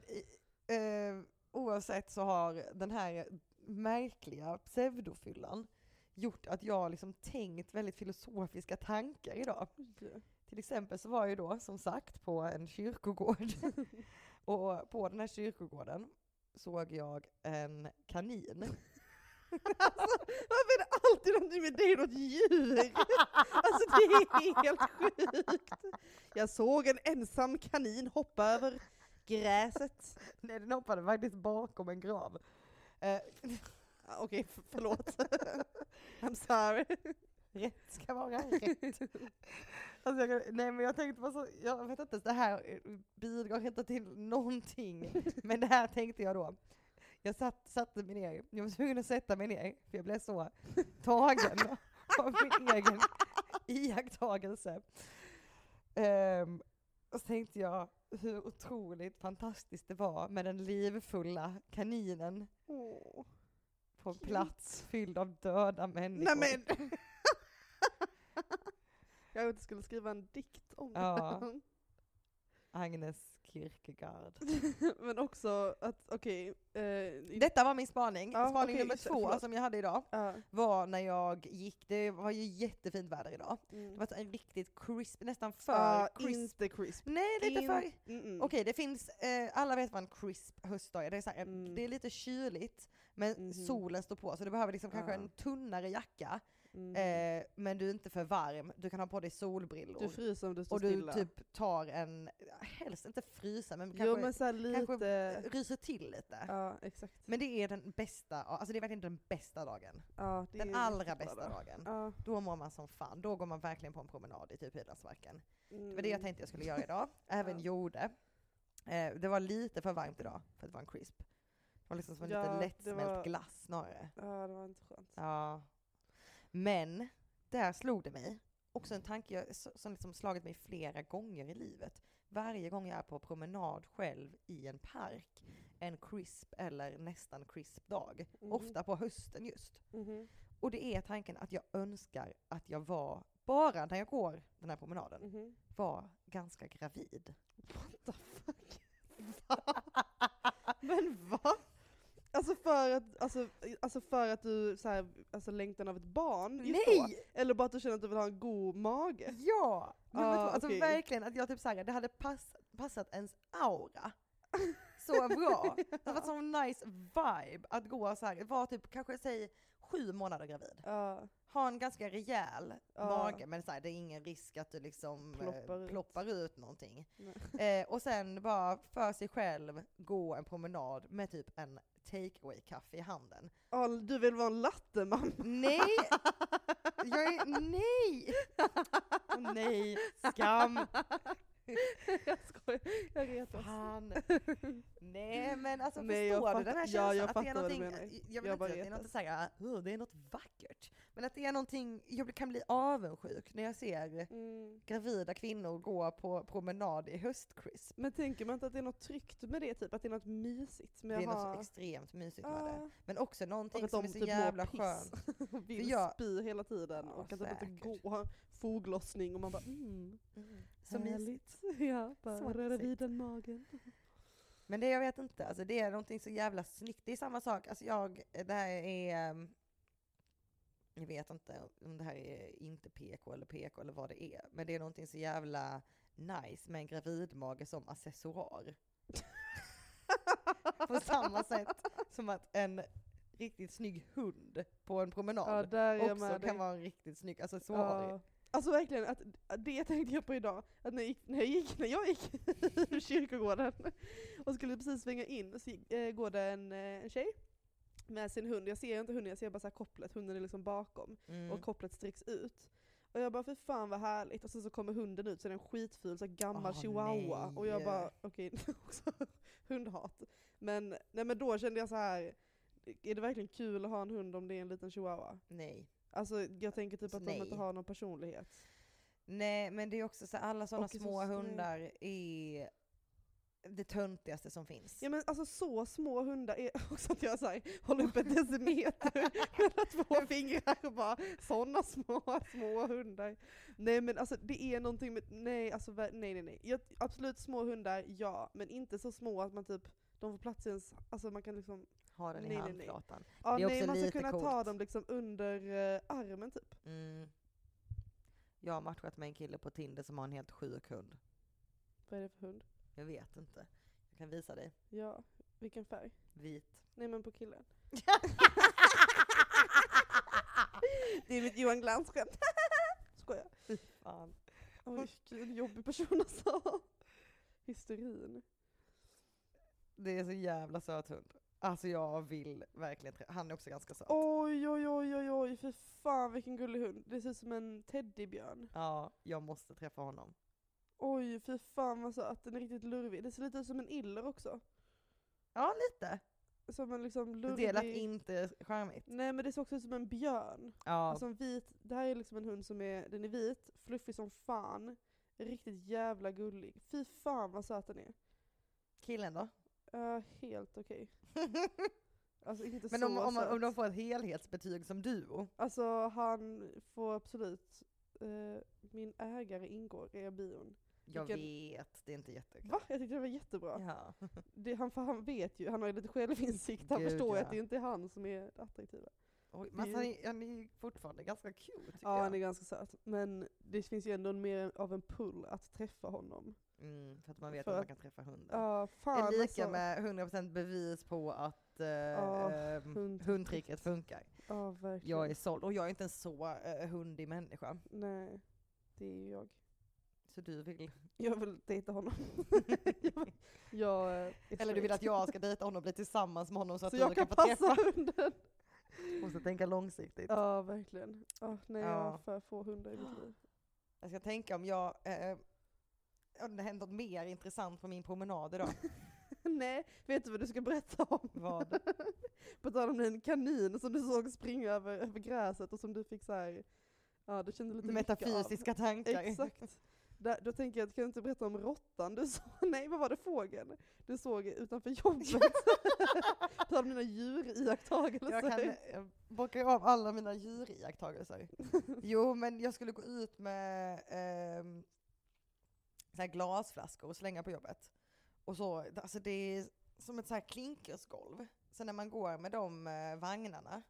eh, oavsett så har den här märkliga pseudofyllan gjort att jag har liksom tänkt väldigt filosofiska tankar idag.
Oj.
Till exempel så var jag ju då som sagt på en kyrkogård. och på den här kyrkogården såg jag en kanin.
Alltså, varför är det alltid någonting med dig och något djur? Alltså det är helt sjukt. Jag såg en ensam kanin hoppa över gräset.
Nej, den hoppade faktiskt bakom en grav. Eh,
Okej, f- förlåt. I'm sorry.
Rätt ska vara rätt. Alltså jag, nej men jag tänkte på så, jag vet inte, det här eh, bidrar inte till någonting. Men det här tänkte jag då. Jag satt, satte mig ner, jag var tvungen att sätta mig ner, för jag blev så tagen av min egen iakttagelse. Ehm, och så tänkte jag hur otroligt fantastiskt det var med den livfulla kaninen
Åh.
på en plats fylld av döda människor.
Nej Jag inte skulle skriva en dikt om
Ja.
det.
Agnes Kierkegaard.
Men också att, okej. eh, i-
Detta var min spaning.
Ja,
spaning
okej,
nummer två
förlåt.
som jag hade idag
ja,
var när jag gick, det var ju jättefint väder idag. Det
mm.
var så en riktigt crisp, nästan för
Ja,
crisp.
inte crisp.
Nej, lite
In-
för...
Mm, mm.
Okej, det finns, eh, alla vet vad en crisp höstdag är. Det är, så här,
Mm.
det är lite kyligt, men
Mhm.
solen står på så du behöver liksom kanske en tunnare jacka.
Mm.
Eh, men du är inte för varm, du kan ha på dig solbrillor.
Du fryser om du står
och du
stilla.
typ tar en, helst inte frysa men
jo
kanske
men såhär
kanske
lite...
ryser till lite.
Ja exakt.
Men det är den bästa, alltså det är verkligen den bästa dagen.
Ja, det
Den allra bästa
då.
dagen.
Ja.
Då mår man som fan, då går man verkligen på en promenad i typ Hylandsparken.
Mm.
Det var det jag tänkte jag skulle göra idag, även
Ja.
gjorde. Eh, det var lite för varmt idag för att vara en crisp. Det var liksom som en
Ja,
lite
det
lättsmält
var-
glass snarare.
Ja det var inte skönt.
Ja. Men, där slog det mig. Också en tanke som liksom slagit mig flera gånger i livet. Varje gång jag är på promenad själv i en park, en crisp eller nästan crisp dag.
Mhm.
Ofta på hösten just.
Mhm.
Och det är tanken att jag önskar att jag var, bara när jag går den här promenaden,
Mhm.
var ganska gravid.
What the fuck? Men va? Alltså för att, alltså, alltså för att du så här, alltså längtan av ett barn just då?
Nej!
Eller bara att du känner att du vill ha en god mage?
Ja!
Ah,
vad, alltså
okej.
verkligen att jag typ såhär, det hade pass, passat ens aura så bra. Det var sån nice vibe att gå så här, vara typ kanske säg sju månader gravid.
Ja.
Ha en ganska rejäl
Ja.
mage men så här, det är ingen risk att du liksom
Ploppar
ploppar,
ut.
ploppar ut någonting. Eh, och sen bara för sig själv gå en promenad med typ en take kaffe i handen.
Ja, du vill vara en lattemamma?
Nej! Jag är, nej! Åh, nej, skam!
jag skojar, jag retas.
Fan. Nej men alltså
Nej, jag
förstår du den här
fattar- ja,
känslan?
jag
att det är någonting,
menar.
jag vill
Jag
inte säga att det är något
retas.
såhär, "Åh, det är något vackert. Men att det är någonting, jag kan bli avundsjuk när jag ser
Mm.
gravida kvinnor gå på promenad i höstcrisp.
Men tänker man inte att det är något tryggt med det, typ? Att det är något mysigt med
Det är
att
något
ha...
extremt mysigt med det. Men också någonting som
de
är så
typ
jävla skönt.
och vill
jag-
spy hela tiden
Ja,
och att det inte går foglossning och man bara mm,
Så mysigt.
Ja, bara
Så
röra vid den magen.
Men det jag vet inte, alltså det är någonting så jävla snyggt. Det är samma sak, alltså jag, det här är, um, jag vet inte om det här är inte PK eller PK eller vad det är, men det är någonting så jävla nice med en gravidmage som accessoar. på samma sätt som att en riktigt snygg hund på en
Ja,
promenad
jag
också
med dig.
kan vara en riktigt snygg accessoar.
Ja. Alltså verkligen, att, att det tänkte jag på idag. Att när jag gick, när jag gick, när jag gick ur kyrkogården och skulle precis svänga in så gick, eh, går det en, eh, en tjej med sin hund. Jag ser inte hunden, jag ser bara så här kopplet. Hunden är liksom bakom
Mm.
och kopplet sträcks ut. Och jag bara för fan vad härligt. Och sen så kommer hunden ut så är den skitful, så gammal
Åh,
chihuahua. Och jag
nej.
bara okej, också hundhat. Men, nej, men då kände jag så här. är det verkligen kul att ha en hund om det är en liten chihuahua?
Nej.
Alltså jag tänker typ
Alltså,
att de inte
nej.
har någon personlighet.
Nej, men det är också så alla sådana
så
små
snö.
hundar är det töntigaste som finns.
Ja men alltså så små hundar är också att jag så här, håller upp en decimeter mellan två fingrar och bara sådana små, små hundar. Nej men alltså det är någonting med, nej alltså nej nej nej. Jag, absolut små hundar, ja, men inte så små att man typ, de får plats i ens, alltså man kan liksom,
Ha den i
Nej, nej, nej.
handflatan.
ja
Det är
nej
också
man ska kunna ta
coolt.
dem liksom under eh, armen typ.
Mm. Jag har matchat med en kille på Tinder som har en helt sjuk hund.
Vad är det för hund?
Jag vet inte. Jag kan visa dig.
Ja, vilken färg?
Vit.
Nej men på killen. Det är mitt Johan Glans-skämt. Skojar.
Fan.
Oj, en jobbig person alltså. Hysterin.
Det är så jävla söt hund. Alltså jag vill verkligen träffa, han är också ganska söt.
Oj oj oj oj oj, för fan vilken gullig hund. Det ser ut som en teddybjörn.
Ja, jag måste träffa honom.
Oj fy fan vad söt, den är riktigt lurvig. Det ser lite ut som en iller också.
Ja, lite.
Som en liksom
Det
lurvig...
lät inte charmigt.
Nej men det ser också ut som en björn.
Ja,
Alltså en vit, det här är liksom en hund som är, den är vit, fluffig som fan, riktigt jävla gullig. Fy fan vad söt den är.
killen då?
Uh, helt okej. Alltså inte
Men
så
om, om, om de får ett helhetsbetyg som duo?
Alltså han får absolut, eh, min ägare ingår i bion.
Jag
Vilken-
vet, det är inte jättekul.
Va? Jag tyckte det var jättebra.
Ja.
Det, han, för han vet ju, han har ju lite självinsikt, han
Gud,
förstår ju
ja.
att det inte är han som är attraktiva.
Oj, men alltså, han, är, han är fortfarande ganska cute tycker
Ja
jag.
han är ganska söt. Men det finns ju ändå mer av en pull att träffa honom.
Mm, för att man vet
För
att man
att-
kan träffa hunden. Det
fan
är lika
alltså.
med 100% bevis på att uh,
Ja, hund-
hundtricket funkar.
Verkligen.
Jag är såld, och jag är inte en så uh, hundig människa.
Nej, det är ju jag.
Så du vill,
Jag vill dejta honom. jag, jag är
eller du vill att jag ska dejta honom och bli tillsammans med honom så att
Så
du
jag kan
få
passa
träffa.
hunden.
Måste tänka långsiktigt.
Ja verkligen. Ja, nej jag
Ja.
har för få hundar i mitt liv.
Jag ska tänka om jag, eh, om det hänt något mer intressant på min promenad idag.
nej, vet du vad du ska berätta om?
Vad?
På tal om en kanin som du såg springa över, över gräset och som du fick så här. ja du kände lite mycket av.
Metafysiska tankar.
Exakt. Där, då tänker jag att kan du inte berätta om råttan du såg, nej vad var det fågeln? Du såg utanför jobbet. På tal om dina djuriakttagelser.
Jag kan eh, bocka av alla mina djuriakttagelser. Jo, men jag skulle gå ut med ehm, så här glasflaskor och slänga på jobbet. Och så, alltså det är som ett så här klinkersgolv. Så när man går med de eh, vagnarna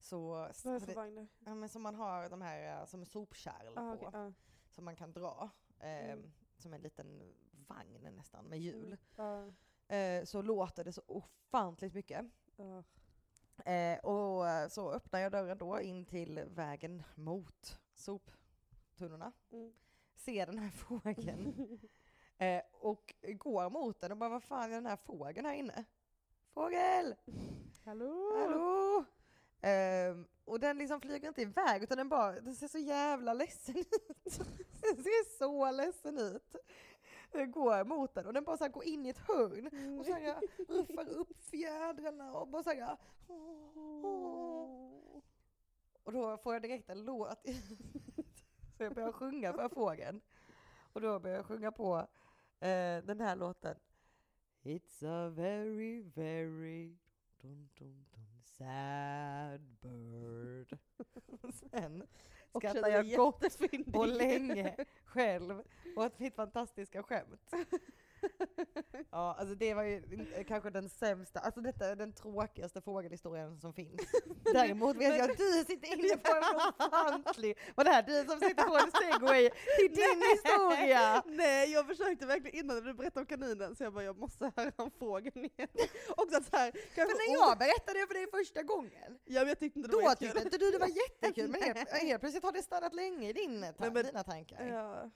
så,
Vad är det för vagnar?
ja, men som man har de här eh, som sopkärl
Ah,
på,
okej, ah.
som man kan dra. ehm,
Mm.
Som en liten vagn nästan med hjul.
Ah,
Eh, så låter det så ofantligt mycket.
ah.
Eh, och eh, så öppnar jag dörren då in till vägen mot soptunnorna.
Mm.
Ser den här fågeln eh, och går mot den och bara vad fan är den här fågeln här inne? Fågel!
Hallå?
Hallå! Ehm, och den liksom flyger inte iväg utan den bara, den ser så jävla ledsen ut. Den ser så ledsen ut. Den går mot den och den bara så går in i ett hörn och så här ruffar upp fjädrarna och bara så här Och då får jag direkt en låt. Så jag börjar sjunga för fågeln. Och då börjar jag sjunga på eh, den här låten. It's a very, very dun, dun, dun, sad bird. Sen
Och
skrattar
känner
jag gott och länge själv åt mitt fantastiska skämt. Ja, alltså det var ju kanske den sämsta, alltså detta är den tråkigaste fågelhistorien som finns. Däremot vet jag att du sitter inne på en ofantlig, vad det här, du som sitter på en segway till din historia!
Nej, jag försökte verkligen innan när du berättade om kaninen, så jag bara jag måste höra om fågeln igen. Och så här, kanske,
För när jag berättade det för dig första gången,
Ja men jag tyckte inte det var
då tyckte inte du det var jättekul, men helt, helt plötsligt har det stannat länge i din, ta-
men-
dina tankar.
Ja,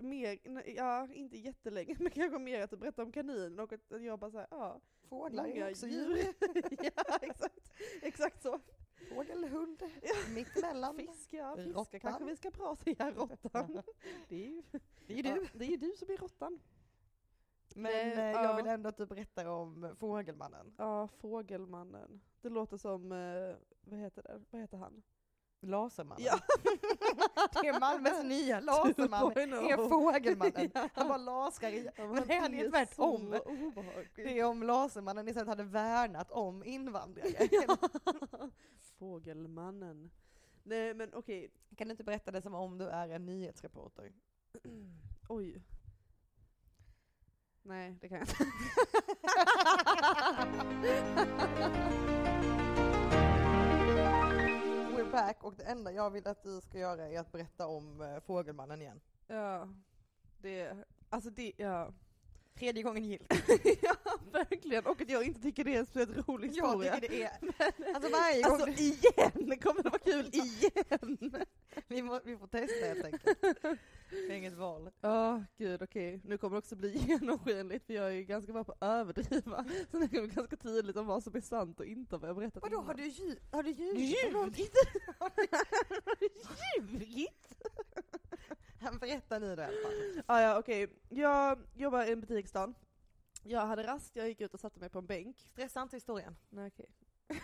mer, nej, ja, inte jättelänge, men kanske mer att du berättade om kaninen och att jag bara såhär, ja.
Fåglar är också djur.
ja, exakt. Exakt så.
Fågel, hund, mittemellan.
Fisk, ja, fiska
Råttan.
kanske vi ska prata, ja råttan. Det är ju
Det är du.
Ja, det är du som är råttan.
Men
Nej,
eh,
ja.
jag vill ändå att du berättar om Fågelmannen.
Ja, Fågelmannen. Det låter som, eh, vad heter det, vad heter han?
Lasermannen.
Ja.
Det är Malmös nya Laserman.
2.0.
Det är Fågelmannen.
Ja.
Han bara laskar i.
Ja,
Men det är han ju tvärtom. Det är om Lasermannen istället hade värnat om invandrare.
Ja. Fågelmannen. Nej men okej,
Kan du inte berätta det som om du är en nyhetsreporter?
oj. Nej, det kan jag inte
back och det enda jag vill att du ska göra är att berätta om eh, Fågelmannen igen.
Ja, det, alltså det, ja.
Tredje gången gillt.
ja, verkligen. Och att jag inte tycker det är en speciellt rolig
Jag
historia.
tycker det är, alltså varje gång
Alltså igen! Kommer det vara kul igen?
vi, må, vi får testa helt enkelt. Det är inget val.
Ja, gud okej. Nu kommer det också bli genomskinligt för jag är ju ganska bra på att överdriva. Så det kommer bli ganska tydligt om vad som är sant och inte vad jag berättat
Vadå, har du, lju- har du ljugit?
Ljugit?
Ljugit? Han berättar nu det i alla fall.
Ah, ja, okej. Jag jobbar i en butiksdag. Jag hade rast, jag gick ut och satte mig på en bänk.
Stressa inte historien.
Nej okej.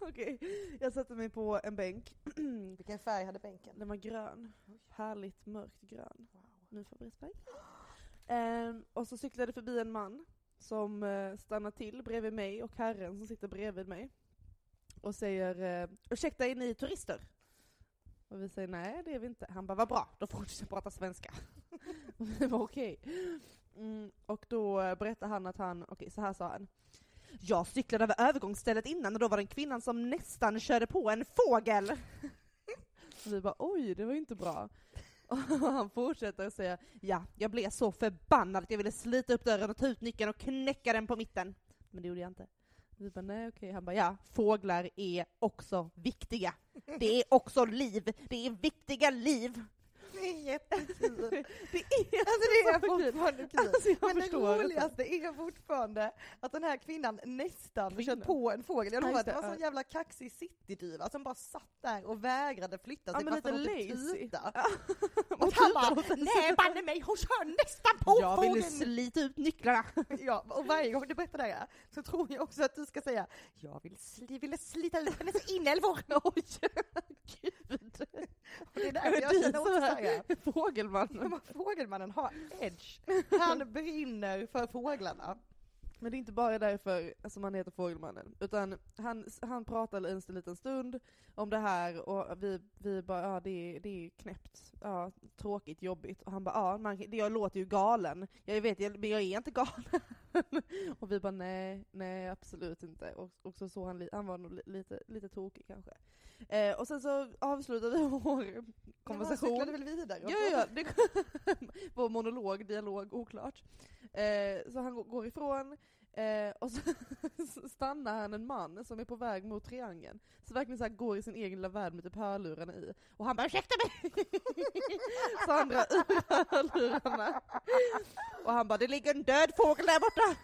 Okej, jag satte mig på en bänk.
Vilken färg hade bänken?
Den var grön. Härligt mörkt grön. Ny favoritfärg. Ehm, och så cyklade förbi en man som eh, stannar till bredvid mig och herren som sitter bredvid mig. Och säger eh, ursäkta är ni turister? Och vi säger nej det är vi inte. Han bara vad bra, då fortsätter jag prata svenska. och vi var okej. Mm, och då berättar han att han, okej så här sa han. Jag cyklade över övergångsstället innan och då var det en kvinna som nästan körde på en fågel. och vi bara oj, det var inte bra. Och han fortsätter att säga ja, jag blev så förbannad att jag ville slita upp dörren och ta ut nyckeln och knäcka den på mitten. Men det gjorde jag inte. Vi bara nej okej, han bara ja, fåglar är också viktiga. Det är också liv, det är viktiga liv.
Det är jättekul.
Det är
Alltså det är fortfarande kul.
Alltså, jag
Men det roligaste är fortfarande att den här kvinnan nästan
Kvinnan.
kört på en fågel. Jag
Ja,
lovar det var
det,
en sån
ja.
jävla kaxig cityduva som bara satt där och vägrade flytta
Ja
sig
men
fast hon
lazy.
tuta.
Ja.
Och han bara, nej banne mig hon kör nästan på
Jag ville
fågeln!
slita ut nycklarna.
Ja, och varje gång du berättar det här så tror jag också att du ska säga, jag vill sli, ville slita ut hennes inälvor.
Oj, gud.
Och det är därför jag känner också
är fågelmannen.
men fågelmannen har edge. Han brinner för fåglarna.
Men det är inte bara därför som han heter Fågelmannen, utan han, han pratar en liten stund om det här och vi, vi bara ja det är, det är knäppt, ja, tråkigt, jobbigt. Och han bara ja, man, det- jag låter ju galen. Jag vet, jag, men jag är inte galen. och vi bara nej, nej absolut inte. Och, och så såg han, han var nog li, lite, lite tokig kanske. Eh, och sen så avslutade vi vår konversation.
Han cyklade väl vidare?
Ja, ja, ja. Det, vår monolog, dialog, oklart. Eh, så han går- ifrån, eh, och så stannar han en man som är på väg mot triangeln. Så verkligen så här går i sin egen lilla värld med typ hörlurarna i. Och han bara 'ursäkta mig!' så han drar ur hörlurarna. Och han bara 'det ligger en död fågel där borta'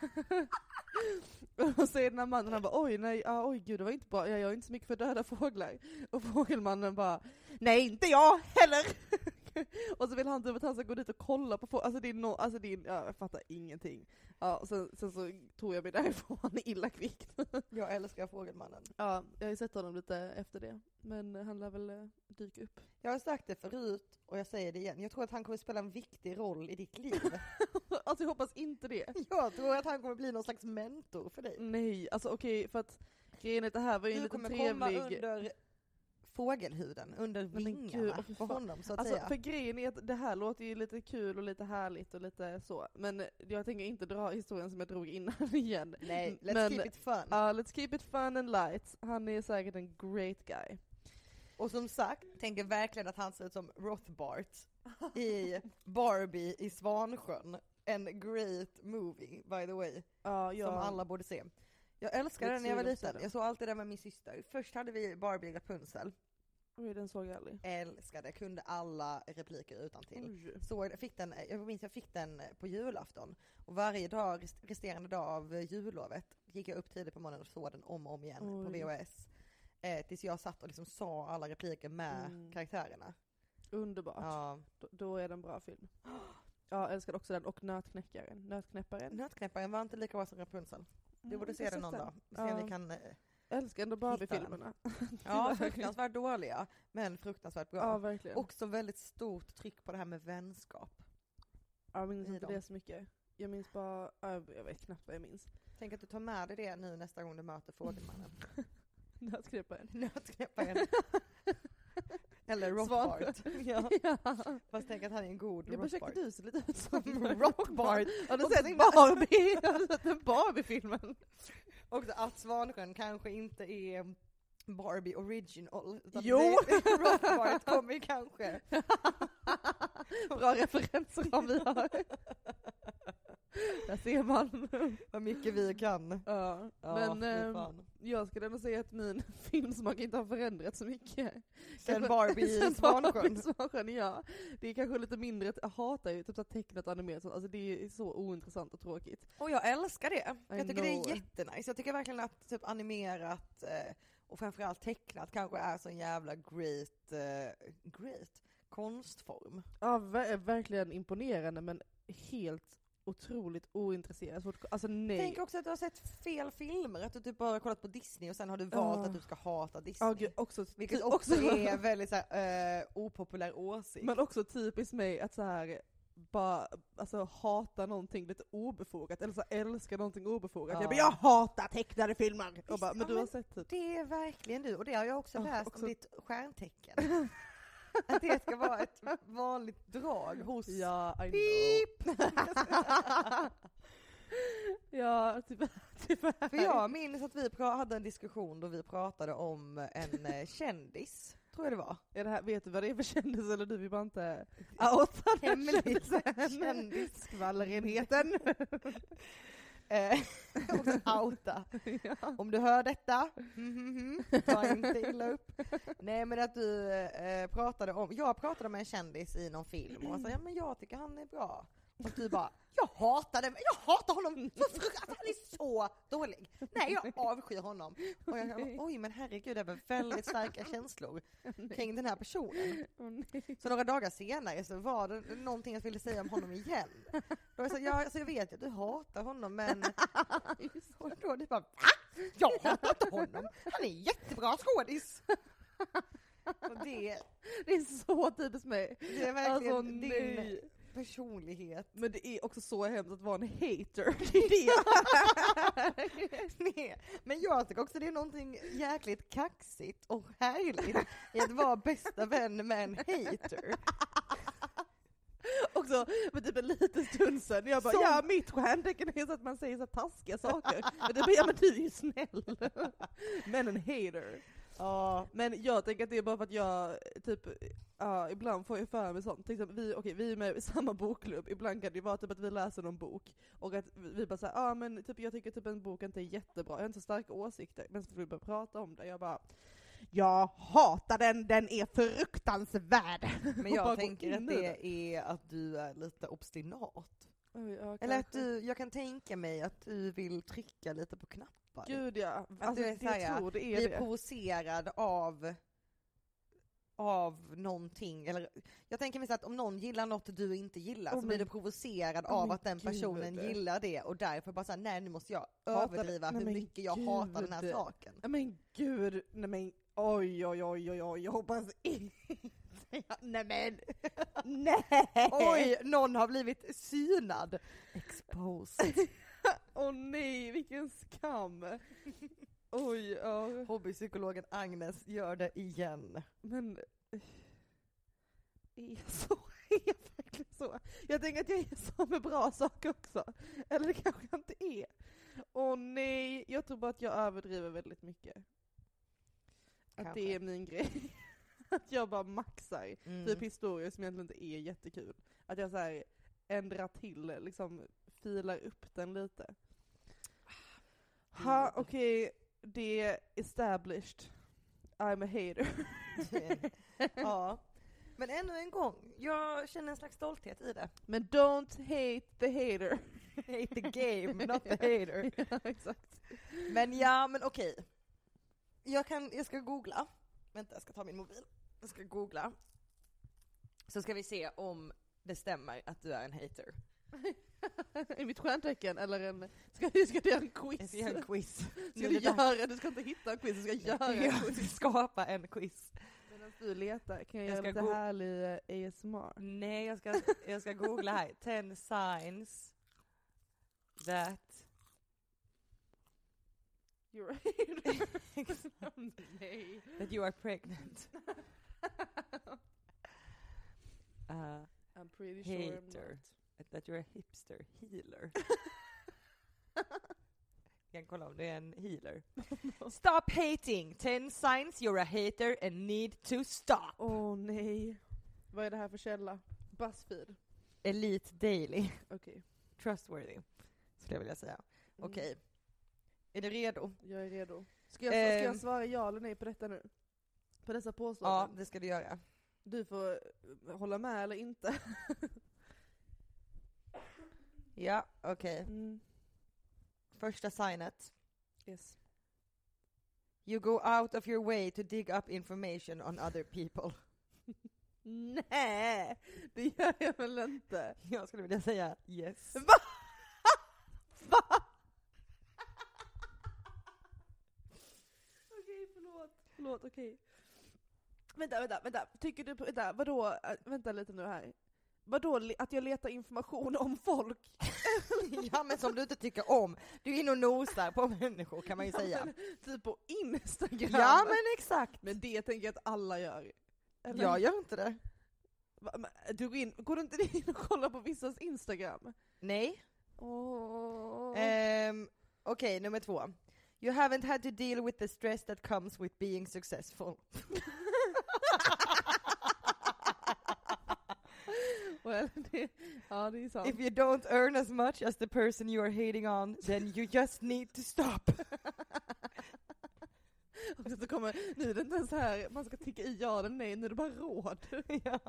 Och så är den här mannen, han bara oj nej, ah, oj gud det var inte bra, jag gör inte så mycket för döda fåglar. Och fågelmannen bara nej inte jag heller! och så vill han typ att han ska gå dit och kolla på fåglar, alltså det är no, alltså det är, ja, jag fattar ingenting. Ja, sen, sen så tog jag mig därifrån illa kvickt.
Jag älskar Fågelmannen.
ja, jag har ju sett honom lite efter det, men han lär väl eh, dyka upp.
Jag har sagt det förut och jag säger det igen. Jag tror att han kommer spela en viktig roll i ditt liv.
alltså jag hoppas inte det.
Jag tror att han kommer bli någon slags mentor för dig.
Nej, alltså okej, för att grejen är att det här var ju en
Du
liten
kommer komma
trevlig...
under fågelhuden, under
men gud,
vingarna
fy
på honom så att
Alltså
säga.
för grejen är att det här låter ju lite kul och lite härligt och lite så, men jag tänker inte dra historien som jag drog innan igen.
Nej, let's
men-
keep it fun.
Ja, let's keep it fun and light. Han är säkert en great guy.
Och som sagt, tänker verkligen att han ser ut som Rothbart i Barbie i Svansjön. En great movie, by the way,
Ja, jag,
som alla borde se. Jag älskade den när jag var liten. Jag såg alltid den med min syster. Först hade vi Barbie Rapunzel.
Oj, den såg jag aldrig.
Älskade, kunde alla repliker utan till.
Oj.
Så jag fick den, jag minns jag fick den på julafton. Och varje dag, rest- resterande dag av eh, jullovet, gick jag upp tidigt på morgonen och såg den om och om igen på
Oj.
VHS. Eh, tills jag satt och liksom sa alla repliker med
Mm.
karaktärerna.
Underbart.
Ja.
Då, då är det en bra film. Ja, jag älskar också den, och Nötknäckaren. Nötknäpparen.
Nötknäpparen var inte lika bra som Rapunzel. Du
Mm,
borde se den någon dag. Se om
Ja.
vi kan...
Jag älskar ändå Barbie-filmerna.
Ja, fruktansvärt dåliga, men fruktansvärt bra.
Ja, verkligen.
Också väldigt stort tryck på det här med vänskap.
jag minns
i
inte
dem.
det så mycket. Jag minns bara, ja, jag vet knappt vad jag minns.
Tänk att du tar med dig det nu nästa gång du möter Fågelmannen.
Nötknäpparen.
Nötknäpparen. Eller Rothbart. ja.
ja.
Fast tänk att han är en god
Jag bara, ursäkta
Rothbart.
du ser lite ut som
Rothbart.
Har du sett Barbie? Har du sett den Barbie-filmen?
Också att Svansjön kanske inte är Barbie original.
Jo!
Rothbart kommer kanske.
Bra referenser har vi har. Där ser man.
Vad mycket vi kan.
Ja,
Ja,
men. Jag skulle ändå säga att min filmsmak inte har förändrats så mycket.
Sen
Kanske-
Barbie i Svansjön.
I ja. Det är kanske lite mindre, jag hatar ju typ så tecknat och animerat sånt. alltså det är så ointressant och tråkigt.
Och jag älskar det. Jag tycker det
know.
är jättenice. Jag tycker verkligen att typ animerat eh, och framförallt tecknat kanske är så en jävla great, eh, great konstform.
Ja, ver- verkligen imponerande men helt otroligt ointresserad. Alltså nej.
Tänk också att du har sett fel filmer, att du typ bara har kollat på Disney och sen har du valt
Ja.
att du ska hata Disney.
Ja, gud, också,
Vilket
ty-
också är väldigt så här, eh, opopulär åsikt.
Men också typiskt mig att så här bara alltså, hata någonting lite obefogat, eller så älska någonting obefogat.
Ja.
Jag bara, jag hatar tecknade filmer! Och
Visst,
bara, men
ja,
du har
men
sett typ
Det är verkligen du, och det har jag också läst
också-
om ditt stjärntecken. att det ska vara ett vanligt drag hos
Ja, I
Pip!
know. ja, tyvärr. tyvärr.
För jag minns att vi hade en diskussion då vi pratade om en eh, kändis, tror jag det var.
Är det här, vet du vad det är för kändis eller du vill bara inte outa den
Hemligt Eh, också outa.
ja.
Om du hör detta, mhm, ta inte illa upp. Nej men att du eh, pratade om, jag pratade med en kändis i någon film och sa ja men jag tycker han är bra. Och du bara, jag hatar det, jag hatar honom så fruktansvärt, han är så dålig. Nej jag avskyr honom. Och jag bara, oj men herregud det väl väldigt starka känslor kring den här personen. Så några dagar senare så var det någonting jag ville säga om honom igen. Då var jag så, ja, alltså jag vet att du hatar honom men... Och då du bara va? Jag hatar inte honom, han är jättebra skådis! Det,
Det är så typiskt mig.
det är verkligen
Alltså
din
nej.
Personlighet.
Men det är också så hemskt att vara en hater.
Nej, Men jag tycker också det är någonting jäkligt kaxigt och härligt i att vara bästa vän med en hater.
också för typ en liten stund sedan, jag bara
Som-
ja mitt stjärntecken är så att man säger så taskiga saker. Men det bara, ja men du är ju snäll. Men en hater.
Ja,
Men jag tänker att det är bara för att jag typ, ja ibland får jag för mig sånt. Till exempel, vi, okej, vi är med i samma bokklubb, ibland kan det vara typ att vi läser någon bok och att vi bara säger ja men typ jag tycker typ en bok inte är jättebra, jag har inte så starka åsikter, men så får vi börja prata om det, jag bara jag hatar den, den är fruktansvärd!
men jag tänker att det är att du är lite obstinat.
Ja,
Eller att du, jag kan tänka mig att du vill trycka lite på knappar.
Gud ja,
Att
alltså,
du är
det
så här, ja,
tror det är
blir
det.
provocerad av av någonting, eller jag tänker mig så att om någon gillar något du inte gillar
Åh,
så blir du provocerad
Åh,
av att den
gud.
personen gillar det och därför bara såhär, nej nu måste jag
Hatar
överdriva
Nej,
hur mycket jag hatar den här
gud.
saken.
Nej men gud, nej men oj oj oj oj oj, jag hoppas inte Nej men, nej!
Oj, någon har blivit synad! Exposed.
Åh nej, vilken skam! Oj, ja.
Hobbypsykologen Agnes gör det igen.
Men... Är jag så? Är jag verkligen så? Jag tänker att jag är så med bra saker också. Eller det kanske jag inte är. Åh nej, jag tror bara att jag överdriver väldigt mycket. Att
Kanske.
det är min grej. Att jag bara maxar.
Mm.
Typ historier som egentligen inte är jättekul. Att jag så här ändrar till, liksom filar upp den lite. Ha,
Gud.
okej, det är established. I'm a hater.
ja. Men ännu en gång, jag känner en slags stolthet i det.
Men don't hate the hater.
Hate the game, not the hater.
ja, exakt.
Men ja, men okej. Jag, kan, jag ska googla. Vänta, jag ska ta min mobil. Jag ska googla. Så ska vi se om det stämmer att du är en hater.
I mitt stjärntecken, eller en... Ska, du- ska du göra en
Jag
quiz?
ska göra en quiz.
Ska
Nu
du
är
göra, du ska inte hitta en quiz, du ska göra en
Jag
quiz.
ska skapa en quiz.
Medan du letar, kan jag,
Jag
göra lite
gå-
härlig eh, ASMR?
Nej, jag ska, jag ska googla här. 10 signs that...
You're hater. Nej.
that you are pregnant. Uh,
I'm pretty sure I'm
Hater.
not.
that you're a hipster healer. Jag kan kolla om det är en healer. Stop hating! 10 signs you're a hater and need to stop.
Åh nej. Vad är det här för källa? Buzzfeed?
Elite Daily.
Okej.
Trustworthy, skulle jag vilja säga.
Mm.
Okej. Är du redo?
Jag är redo. Ska jag, ska jag
Ehm.
svara ja eller nej på detta nu? På dessa
Ja,
påståenden?
det ska du göra.
Du får eh, hålla med eller inte.
Ja, okej.
Mm.
Första signet.
Yes.
You go out of your way to dig up information on other people.
Nej, det gör jag väl inte?
Jag skulle vilja säga yes.
Va? okej, förlåt. Okej. Vänta, vänta, vänta. Tycker du, på- vänta, vadå, äh, vänta lite nu här. Vadå att jag letar information om folk?
ja men som du inte tycker om. Du är inne och nosar på människor kan man ju
Ja,
säga.
men typ på Instagram.
Ja men exakt.
Men det tänker jag att alla gör. Eller?
Jag gör inte det.
Va, men, du går, in, går du inte in och kollar på vissas Instagram?
Nej.
Åh.
Ehm, Okej, nummer två. You haven't had to deal with the stress that comes with being successful.
well, det, ja det är sant.
If you don't earn as much as the person you are hating on, then you just need to stop.
Och så kommer, nu är det inte ens här, man ska ticka i ja eller nej, nu är det bara råd.
ja.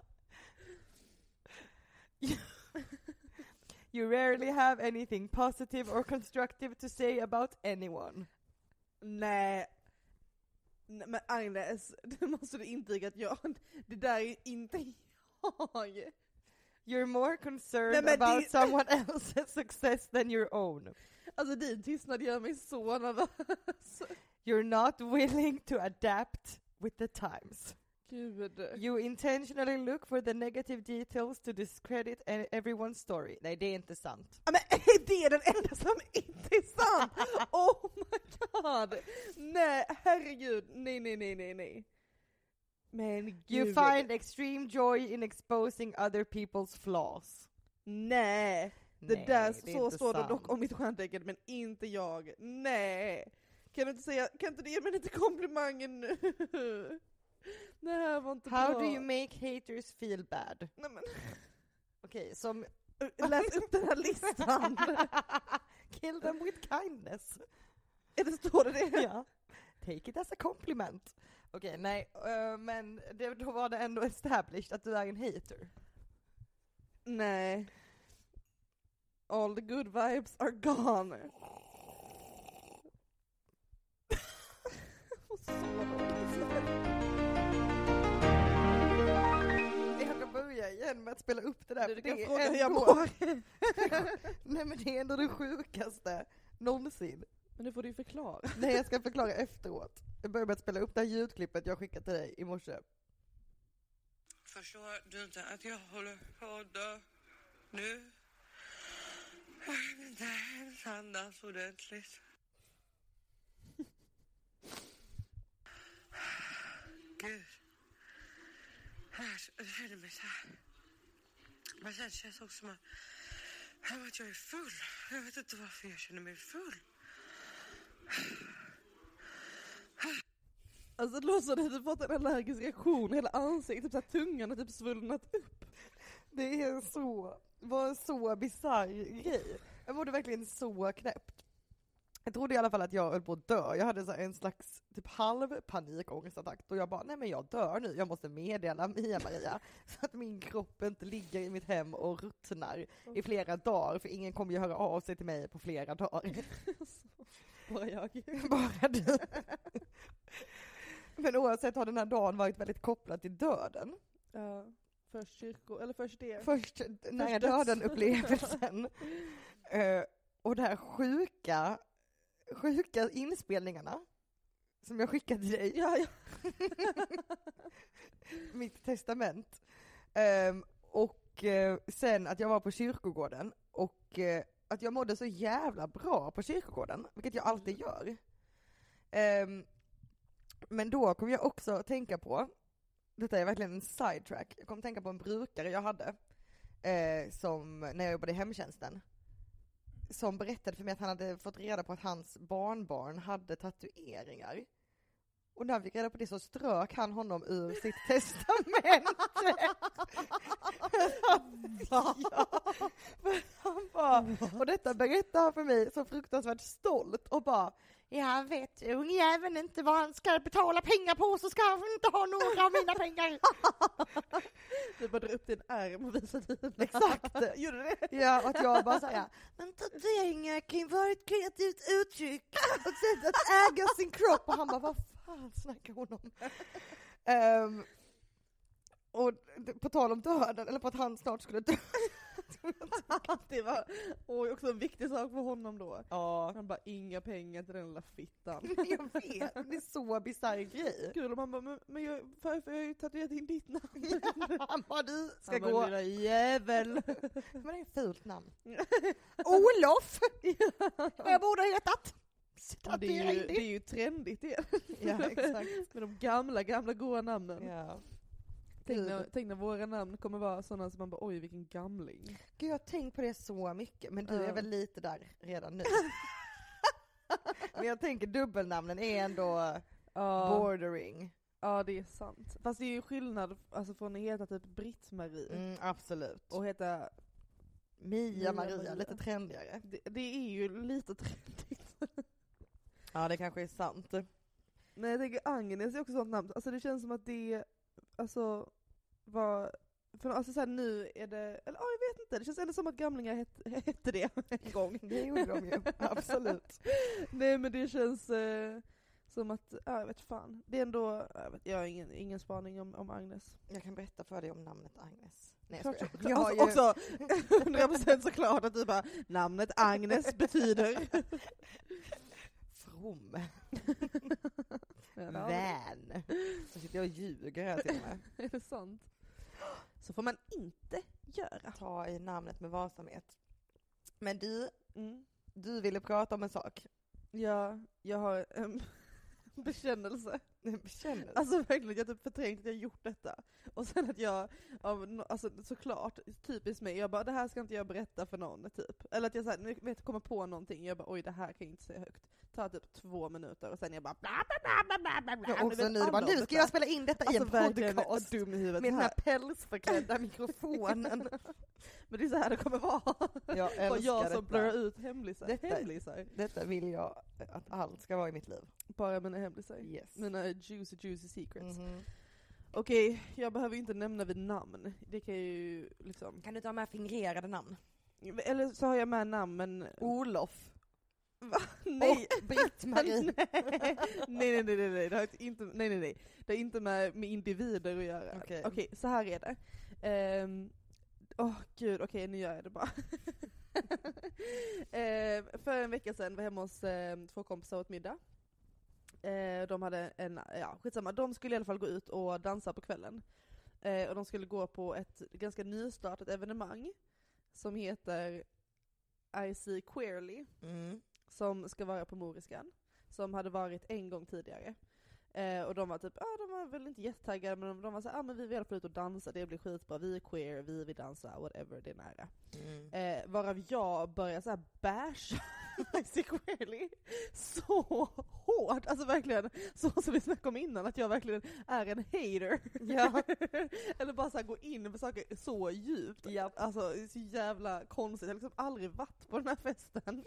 You rarely have anything positive or constructive to say about anyone.
Nej. Nej men Agnes, du måste du intyga att jag, det där är inte jag.
You're more concerned
Nej,
about
det-
someone else's success than your own.
Alltså din tystnad gör mig så nervös.
You're not willing to adapt with the times.
Gud.
You intentionally look for the negative details to discredit e- everyone's story. Nej, det är inte sant.
Men det är den enda som inte är sant! Oh my god! Nej, herregud, nej nej nej nej nej. Men gud.
You find extreme joy in exposing other people's flaws.
Nej! Det
Nej,
där,
är
så står det
sant.
dock om mitt stjärntecken, men inte jag. Nej! Kan du inte säga, kan inte du ge mig lite komplimanger nu? Det här var inte
How
bra.
do you make haters feel bad?
Nej, men,
Okej, som...
läs upp den här listan.
Kill them with kindness.
Är det, står det det?
ja. Take it as a compliment. Okej, nej, eh, men det, då var det ändå established att du är en hater.
Nej. All the good vibes are gone.
Igen med att spela upp det där.
Du
för
kan
det är
fråga hur jag mår.
Nej men det är ändå det sjukaste någonsin.
Men nu får du ju förklara.
Nej jag ska förklara efteråt. Jag börjar med att spela upp det här ljudklippet jag skickade till dig i morse.
Förstår du inte att jag håller på att dö nu? Jag kan inte ens andas ordentligt. Gud. Jag känner mig så här. Men sen känns det också som att, jag är full. Jag vet inte varför jag känner mig full.
Alltså det låter som att du fått en allergisk reaktion, hela ansiktet, typ så här, tungan har typ svullnat upp.
Det är så, var en så bisarr grej. Jag mådde verkligen så knäppt. Jag trodde i alla fall att jag höll på att dö. Jag hade så en slags typ halv panikångestattack och jag bara, nej men jag dör nu, jag måste meddela Mia-Maria så att min kropp inte ligger i mitt hem och ruttnar i flera dagar för ingen kommer ju höra av sig till mig på flera dagar.
Bara jag.
Bara du. Men oavsett har den här dagen varit väldigt kopplad till döden.
Ja, först kyrko, eller först det.
Först nära
döds-
döden-upplevelsen. Eh, och de här sjuka, sjuka inspelningarna som jag skickade till dig,
Ja, ja.
mitt testament. Ehm, och eh, sen att jag var på kyrkogården och eh, att jag mådde så jävla bra på kyrkogården, vilket jag alltid gör. Ehm, men då kom jag också att tänka på, detta är verkligen en sidetrack, jag kom att tänka på en brukare jag hade, eh, som, när jag jobbade i hemtjänsten. Som berättade för mig att han hade fått reda på att hans barnbarn hade tatueringar. Och när han fick reda på det så strök han honom ur sitt testamente. ja, för han bara, och detta berättade han för mig så fruktansvärt stolt och bara Ja, vet ungjäveln inte vad han ska betala pengar på så ska han inte ha några av mina pengar.
Du bara drar upp din arm och visar dina.
Exakt.
Gjorde du det?
Ja, och att jag bara säger men tatueringar kan ju vara ett kreativt uttryck och ett sätt att äga sin kropp. Och han bara, vad fan snackar hon om? Ehm, och på tal om döden, eller på att han snart skulle dö.
det var oj, också en viktig sak för honom då.
Ja,
Han bara, inga pengar till den lilla fittan.
jag vet, det är så bisarr grej.
Kul om han bara, men, men jag, jag har ju tatuerat in ditt namn.
Han bara, du ska
Han bara,
gå.
lilla jävel.
Men det är ett fult namn. Olof! Jag borde ha hetat.
Ja, det, är ju, det är ju trendigt igen.
Ja, exakt.
Med de gamla, gamla goa namnen.
Ja.
Tänk, när, tänk när våra namn kommer vara sådana som man bara oj vilken gamling.
Gud jag har tänkt på det så mycket, men du är väl lite där redan nu? men jag tänker dubbelnamnen är ändå bordering.
ja det är sant. Fast det är ju skillnad alltså, från att heta typ Britt-Marie
Mm, absolut.
och heta,
Mia Maria,
Maria.
lite trendigare.
det, det är ju lite trendigt.
Ja det kanske är sant.
Men jag tänker Agnes är också sånt namn, alltså det känns som att det, alltså, var, för alltså så här, nu är det, eller ja, jag vet inte, det känns ändå som att gamlingar hette, hette det en gång.
Det gjorde de ju, absolut.
Nej men det känns eh, som att, ja, jag vet fan. Det är ändå, jag, vet, jag har ingen, ingen spaning om, om Agnes.
Jag kan berätta för dig om namnet Agnes. Nej jag skojar. Jag har
alltså,
ju-
också 100% såklart att du bara, namnet Agnes betyder... Vi.
Vän. Så sitter jag och ljuger här till och med.
Är det sant? Så får man inte göra.
Ta i namnet med varsamhet. Men du,
Mm.
du ville prata om en sak.
Ja, jag har en bekännelse.
Bekännelse.
Alltså verkligen, jag typ förträngt att jag gjort detta. Och sen att jag, alltså såklart, typiskt mig, jag bara det här ska inte jag berätta för någon typ. Eller att jag såhär, vet kommer på någonting, jag bara oj det här kan jag inte säga högt. Tar typ två minuter och sen jag bara bla bla bla bla bla bla.
Ja,
vet
nu,
alla
bara, nu
detta.
ska jag spela in detta i
Alltså
en
verkligen
podcast.
dum i huvudet.
Med den här pälsförklädda mikrofonen.
Men det är så här det kommer vara.
Jag älskar
jag som blurrar
detta.
ut hemlisar.
Detta-
hemlisar.
Detta vill jag att allt ska vara i mitt liv.
Bara mina hemlisar.
Yes.
Mina juicy juicy secrets.
Mhm.
Okej, jag behöver ju inte nämna vid namn. Det kan ju liksom...
Kan du ta med fingerade namn?
Eller så har jag med namn men...
Olof.
Va? Nej!
Och Britt-Marie.
nej, nej, nej, nej, nej, det har inte, nej, nej, nej. Det har inte med, med individer att göra.
Okej.
Okej, så här är det. Ehm, Åh gud, okej nu gör jag det bara. Ehm, för en vecka sedan var jag hemma hos ehm, två kompisar åt middag. Eh, de hade en, ja skitsamma, de skulle i alla fall gå ut och dansa på kvällen. Eh, och de skulle gå på ett ganska nystartat evenemang som heter I See Queerly
Mm.
som ska vara på Moriskan, som hade varit en gång tidigare. Eh, och de var typ, ja ah, de var väl inte jättetaggade men de, de var såhär, ah, men vi vill i alla fall ut och dansa, det blir skitbra, vi är queer, vi vill dansa, whatever, det är nära.
Mm.
Eh, varav jag börjar såhär basha Icy Queerly så hårt, alltså verkligen så som vi snackade om innan, att jag verkligen är en hater.
Ja.
Eller bara såhär gå in på saker så djupt.
Japp.
Alltså så jävla konstigt, jag har liksom aldrig varit på den här festen.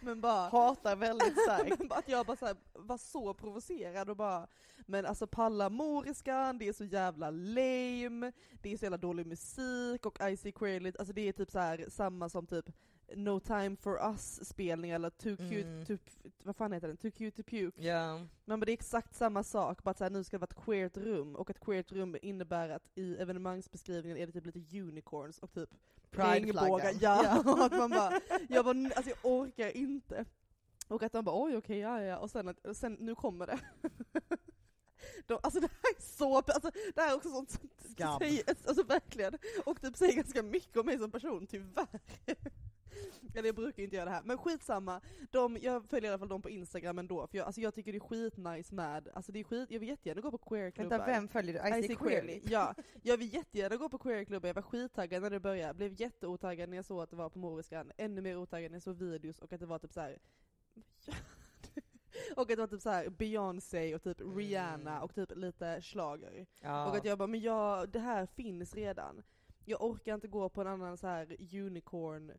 Men bara
Hatar väldigt starkt.
men bara att jag bara så här, var så provocerad och bara Men alltså palla moriskan, det är så jävla lame, det är så jävla dålig musik och Icy Queerly, alltså det är typ så här samma som typ No time for us spelning eller Too cute
Mm.
to, vad fan heter den? Too cute to puke.
Ja.
Men det är exakt samma sak, bara att så här, nu ska det vara ett queert rum, och ett queert rum innebär att i evenemangsbeskrivningen är det typ lite unicorns och typ regnbågar. Ja, och att man bara, jag bara, alltså jag orkar inte. Och att de bara oj okej, ja ja, och sen, att, sen nu kommer det. De, alltså det här är så, alltså det här är också sånt som säger, alltså verkligen, och typ säger ganska mycket om mig som person, tyvärr. Eller jag brukar inte göra det här, men skitsamma. De, jag följer i alla fall dem på Instagram ändå, för jag, alltså jag tycker det är skitnice med, alltså det är skit, jag vill jättegärna gå på queerklubbar.
Vänta, vem följer du? I, see queerly.
Ja, jag vill jättegärna gå på queerklubbar, jag var skittaggad när det började, blev jätteotaggad när jag såg att det var på Moriskan, ännu mer otaggad när jag såg videos och att det var typ så här. och att det var typ så här Beyoncé och typ Rihanna och typ lite schlager.
Ja.
Och att jag bara, men jag, det här finns redan. Jag orkar inte gå på en annan så här unicorn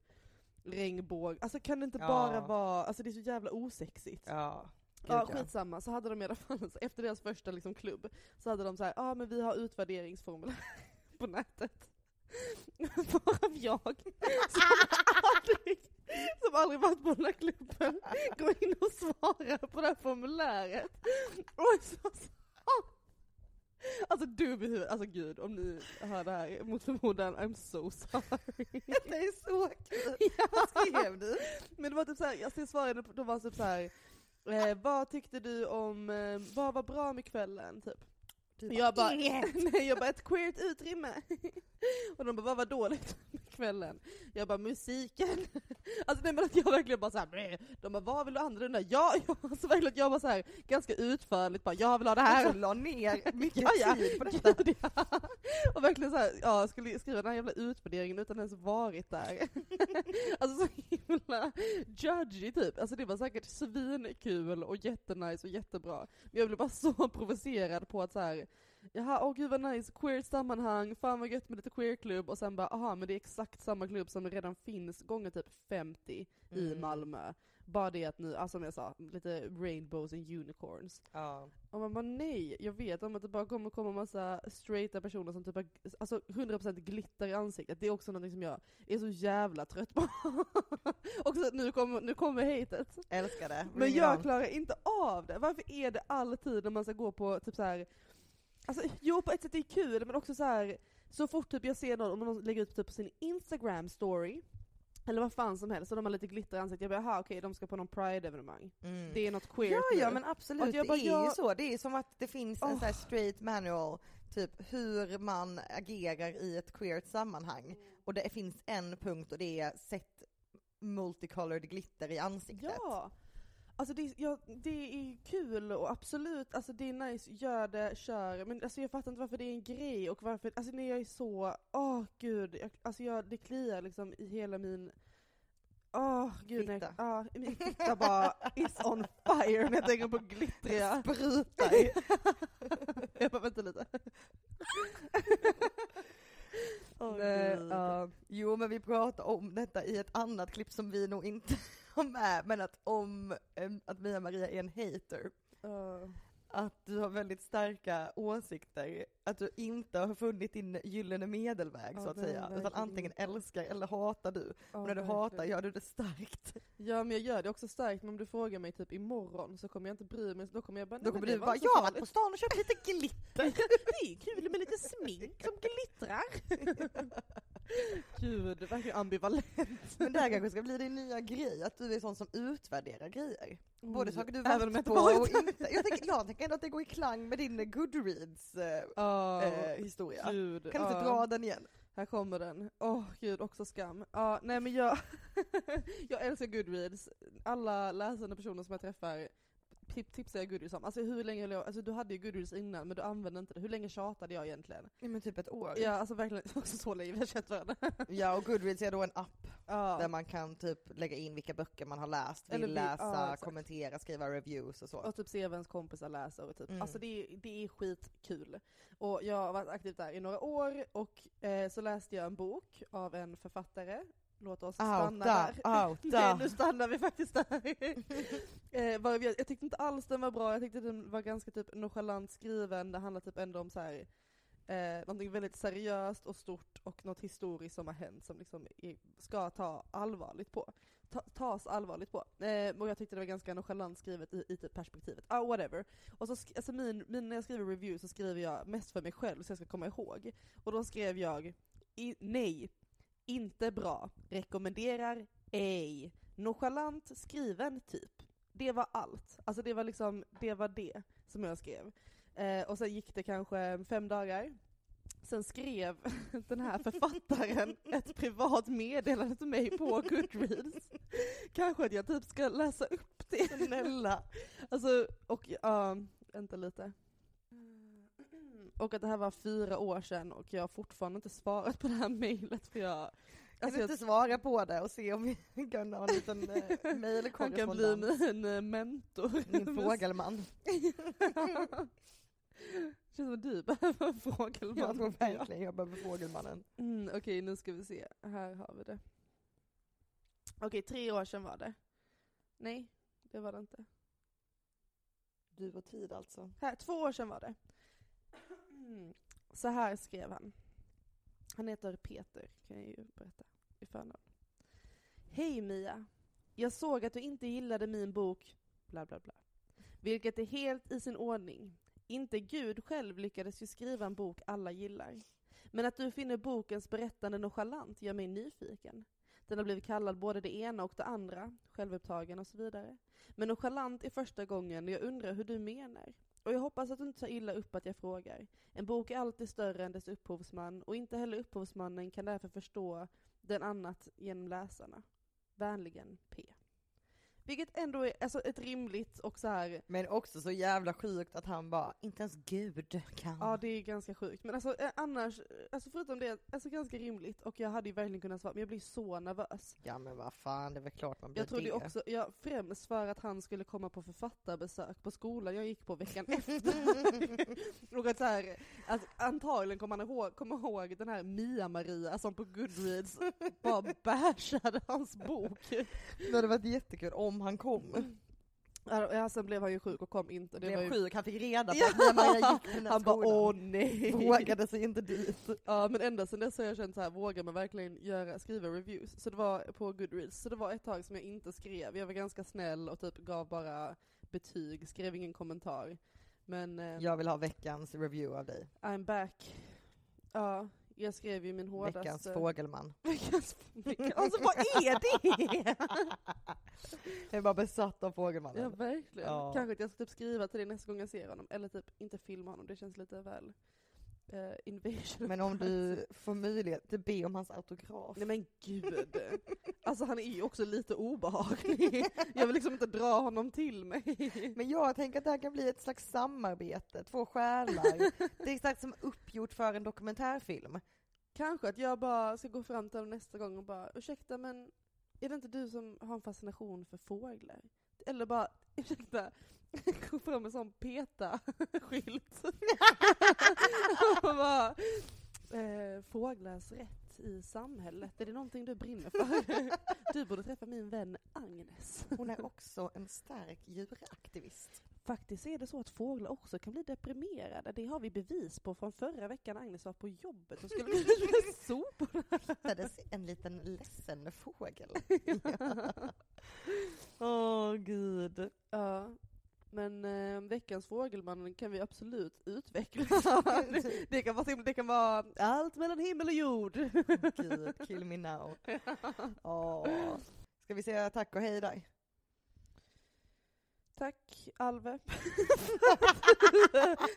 regnbåg, alltså kan det inte
Ja.
bara vara, alltså det är så jävla osexigt.
Ja.
Ja
Gud,
skitsamma, så hade de i alla fall, så efter deras första liksom, klubb, så hade de så här, ja ah, men vi har utvärderingsformulär på nätet. Varav jag, som aldrig, som aldrig varit på den här klubben, går in och svarar på det här formuläret. Och så, så Alltså dum i huvudet, alltså gud om ni hör det här mot förmodan, I'm so sorry.
Det är så kul!
Ja.
Vad skrev du?
Men det var typ såhär, jag svarade, på- de var typ såhär, eh, vad tyckte du om, eh, vad var bra med kvällen? Typ. Jag bara, nej jag bara ett queert utrymme. Och de bara, vad var dåligt med kvällen? Jag bara, musiken. Alltså nej men att jag verkligen bara såhär, de bara, vad vill du annorlunda? Ja, ja, alltså verkligen jag var såhär ganska utförligt bara, jag vill ha det
Här
här.
la ner mycket
Ja, ja.
tid på detta.
Gud, ja. Och verkligen såhär, ja, skulle skriva den här jävla utvärderingen utan ens varit där. Alltså så himla judgy typ. Alltså det var säkert svinkul och jättenice och jättebra. Men jag blev bara så provocerad på att såhär, jaha åh gud vad nice, queer sammanhang, fan vad gött med lite queerklubb och sen bara aha men det är exakt samma klubb som redan finns gånger typ 50 i
Mm.
Malmö. Bara det att nu, alltså som jag sa, lite rainbows and unicorns.
Ja.
Och man bara nej, jag vet om att det bara kommer komma massa straighta personer som typ har, alltså 100% glitter i ansiktet, det är också något som jag är så jävla trött på. också nu kommer, nu kommer hatet.
Älskar det.
Men jag klarar inte av det, varför är det alltid när man ska gå på typ så här. Alltså jo på ett sätt är det kul men också så här. så fort typ jag ser någon, om någon lägger ut typ på sin instagram story, eller vad fan som helst, och de har lite glitter i ansiktet, jag bara aha okej de ska på någon pride-evenemang.
Mm.
Det är något queert
Ja, ja
nu.
men absolut,
jag
det
bara,
är ju
jag-
så. Det är som att det finns en
Åh.
sån här straight manual, typ hur man agerar i ett queert sammanhang. Och det finns en punkt och det är sätt multicolored glitter i ansiktet.
Ja! Alltså det, är- ja, det är kul och absolut, alltså det är nice, gör det, kör. Men alltså jag fattar inte varför det är en grej och varför, alltså när jag är så, åh gud, jag, alltså jag, det kliar liksom i hela min, åh gud, när jag-
Fitta.
ja, min fitta bara is on fire när jag tänker på glittriga.
Spruta i.
jag bara vänta lite.
Åh,
Nej, ja.
Jo men vi pratar om detta i ett annat klipp som vi nog inte har med, men att om att Mia Maria är en hater.
Ja.
Att du har väldigt starka åsikter, att du inte har funnit din gyllene medelväg
Ja,
så att säga. Utan antingen älskar eller hatar du.
Ja,
och när du
verkligen.
hatar gör du det starkt.
Ja men jag gör det också starkt, men om du frågar mig typ imorgon så kommer jag inte bry mig, då kommer jag bara
Då
"Nej,
kommer du bara, jag har varit
farligt."
på stan och köpt lite glitter.
Det är kul med lite smink som glittrar. Gud, verkligen ambivalent.
Men det här kanske ska bli din nya grej, att du är sån som utvärderar grejer. Både saker du
Mm.
Varit på och inte. Jag tänker, jag tänker ändå att det går i klang med din Goodreads eh,
Ja,
eh, historia.
gud.
Kan du inte
ja.
dra den igen?
Här kommer den. Åh gud, också skam. Ja, nej men jag, jag älskar Goodreads. Alla läsande personer som jag träffar tip- tipsar jag Goodreads om. Alltså hur länge höll jag, alltså du hade ju Goodreads innan men du använde inte det. Hur länge tjatade jag egentligen?
Ja men typ ett år.
Ja alltså verkligen, också så länge vi har känt varandra.
Ja och Goodreads är då en app
Ja.
där man kan typ lägga in vilka böcker man har läst, vill
Eller
läsa,
ja,
kommentera, skriva reviews och så.
Och typ se vad ens kompisar läser och typ.
Mm.
Alltså det, är- det är skitkul. Och jag har varit aktiv där i några år och eh, så läste jag en bok av en författare. Låt oss stanna
Outa,
där.
outa.
Nej, nu stannar vi faktiskt där. eh, jag, jag tyckte inte alls den var bra, jag tyckte den var ganska typ nonchalant skriven, det handlar typ ändå om så här. Eh, någonting väldigt seriöst och stort och något historiskt som har hänt som liksom ska ta allvarligt på. Ta, tas allvarligt på. Eh, och jag tyckte det var ganska nonchalant skrivet i, i typ perspektivet. Ah, whatever. Och så, alltså min, min, när jag skriver reviews så skriver jag mest för mig själv så jag ska komma ihåg. Och då skrev jag i, nej, inte bra, rekommenderar ej, nonchalant skriven typ. Det var allt. Alltså det var liksom, det var det som jag skrev. Eh, och sen gick det kanske fem dagar. Sen skrev den här författaren ett privat meddelande till mig på Goodreads. Kanske att jag typ ska läsa upp det.
Snälla.
Alltså, och ja, vänta lite. Och att det här var fyra år sedan och jag har fortfarande inte svarat på det här mejlet för jag...
Kan
Alltså
du
jag
inte svara på det och se om vi kan ha en liten eh,
han kan bli
mejlkorrespondens?
min eh, mentor.
Min fågelman.
Känns som att du behöver en
Jag
fågelman.
tror verkligen jag behöver fågelmannen.
Mm, Okej, nu ska vi se. Här har vi det. Okej, tre år sedan var det. Nej, det var det inte.
Du och tid alltså.
Här, två år sedan var det. Mm. Så här skrev han. Han heter Peter, kan jag ju berätta i förnamn. Hej Mia. Jag såg att du inte gillade min bok bla bla bla. Vilket är helt i sin ordning. Inte Gud själv lyckades ju skriva en bok alla gillar. Men att du finner bokens berättande nonchalant gör mig nyfiken. Den har blivit kallad både det ena och det andra, självupptagen och så vidare. Men nonchalant är första gången och jag undrar hur du menar. Och jag hoppas att du inte tar illa upp att jag frågar. En bok är alltid större än dess upphovsman och inte heller upphovsmannen kan därför förstå den annat genom läsarna. Vänligen P. Vilket ändå är alltså, ett rimligt och så här.
Men också så jävla sjukt att han bara, inte ens Gud kan.
ja det är ganska sjukt. Men alltså eh, annars, eh, alltså förutom det, alltså ganska rimligt och jag hade ju verkligen kunnat svara, men jag blir så nervös.
Ja men vad fan, det är väl klart man blir
Jag trodde
det.
också, ja, främst för att han skulle komma på författarbesök på skolan jag gick på veckan efter. och att så här, att antagligen kommer han ihåg, kommer ihåg den här Mia-Maria som på Goodreads bara bashade hans bok.
Det hade varit jättekul om han kom.
Ja, sen blev han ju sjuk och kom inte. Det
Blev
var ju...
sjuk, han fick reda på
Ja!
att Maria gick här
Han bara åh nej.
Vågade sig inte dit.
Ja men ända sen dess har jag känt så här, vågar man verkligen göra, skriva reviews? Så det var på Goodreads, så det var ett tag som jag inte skrev, jag var ganska snäll och typ gav bara betyg, skrev ingen kommentar. Men eh,
Jag vill ha veckans review av dig.
I'm back. Ja, jag skrev ju min hårdaste...
Veckans fågelman.
Veckans veckans- Alltså vad är det?
Jag är bara besatt av fågelmannen.
ja verkligen.
Ja.
Kanske att jag ska typ skriva till dig nästa gång jag ser honom, eller typ inte filma honom, det känns lite väl eh, invasion.
Men om du får möjlighet, att be om hans autograf.
Nej men gud. Alltså han är ju också lite obehaglig. Jag vill liksom inte dra honom till mig.
Men jag tänker att det här kan bli ett slags samarbete, två själar. Det är exakt som uppgjort för en dokumentärfilm.
Kanske att jag bara ska gå fram till honom nästa gång och bara ursäkta men är det inte du som har en fascination för fåglar? Eller bara ursäkta, gå fram en sån PETA-skylt. eh, fåglars rätt i samhället, är det någonting du brinner för? Du borde träffa min vän Agnes.
Hon är också en stark djuraktivist.
Faktiskt är det så att fåglar också kan bli deprimerade. Det har vi bevis på från förra veckan Agnes var på jobbet och skulle med soporna.
Hittades en liten ledsen fågel. Åh gud.
Ja, men eh, veckans fågelman kan vi absolut utveckla. det, det, kan vara, det kan vara allt mellan himmel och jord.
Gud, kill me now. Åh. Ska vi säga tack och hej där?
Tack Alve.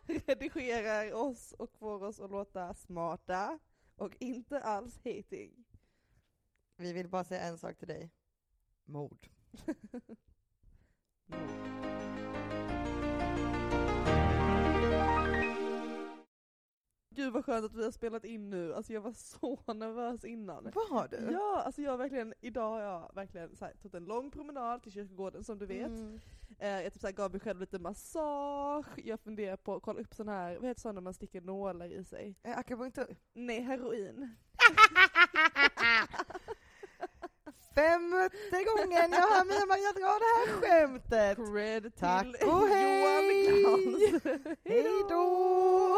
Redigerar oss och får oss att låta smarta och inte alls hating.
Vi vill bara säga en sak till dig. Mord.
Gud vad skönt att vi har spelat in nu, alltså jag var så nervös innan.
Var du?
Ja, alltså jag har verkligen, idag har jag verkligen så här, tagit en lång promenad till kyrkogården som du vet.
Mm.
Eh, jag typ så här, gav mig själv lite massage, jag funderar på att kolla upp sån här, vad heter sån när man sticker nålar i sig?
Eh, Akupunktur.
Nej, heroin.
Femte gången jag hör Mia-Maria dra det här skämtet.
Cred
Tack
till
och hej!
Johan Glans.
Hej då!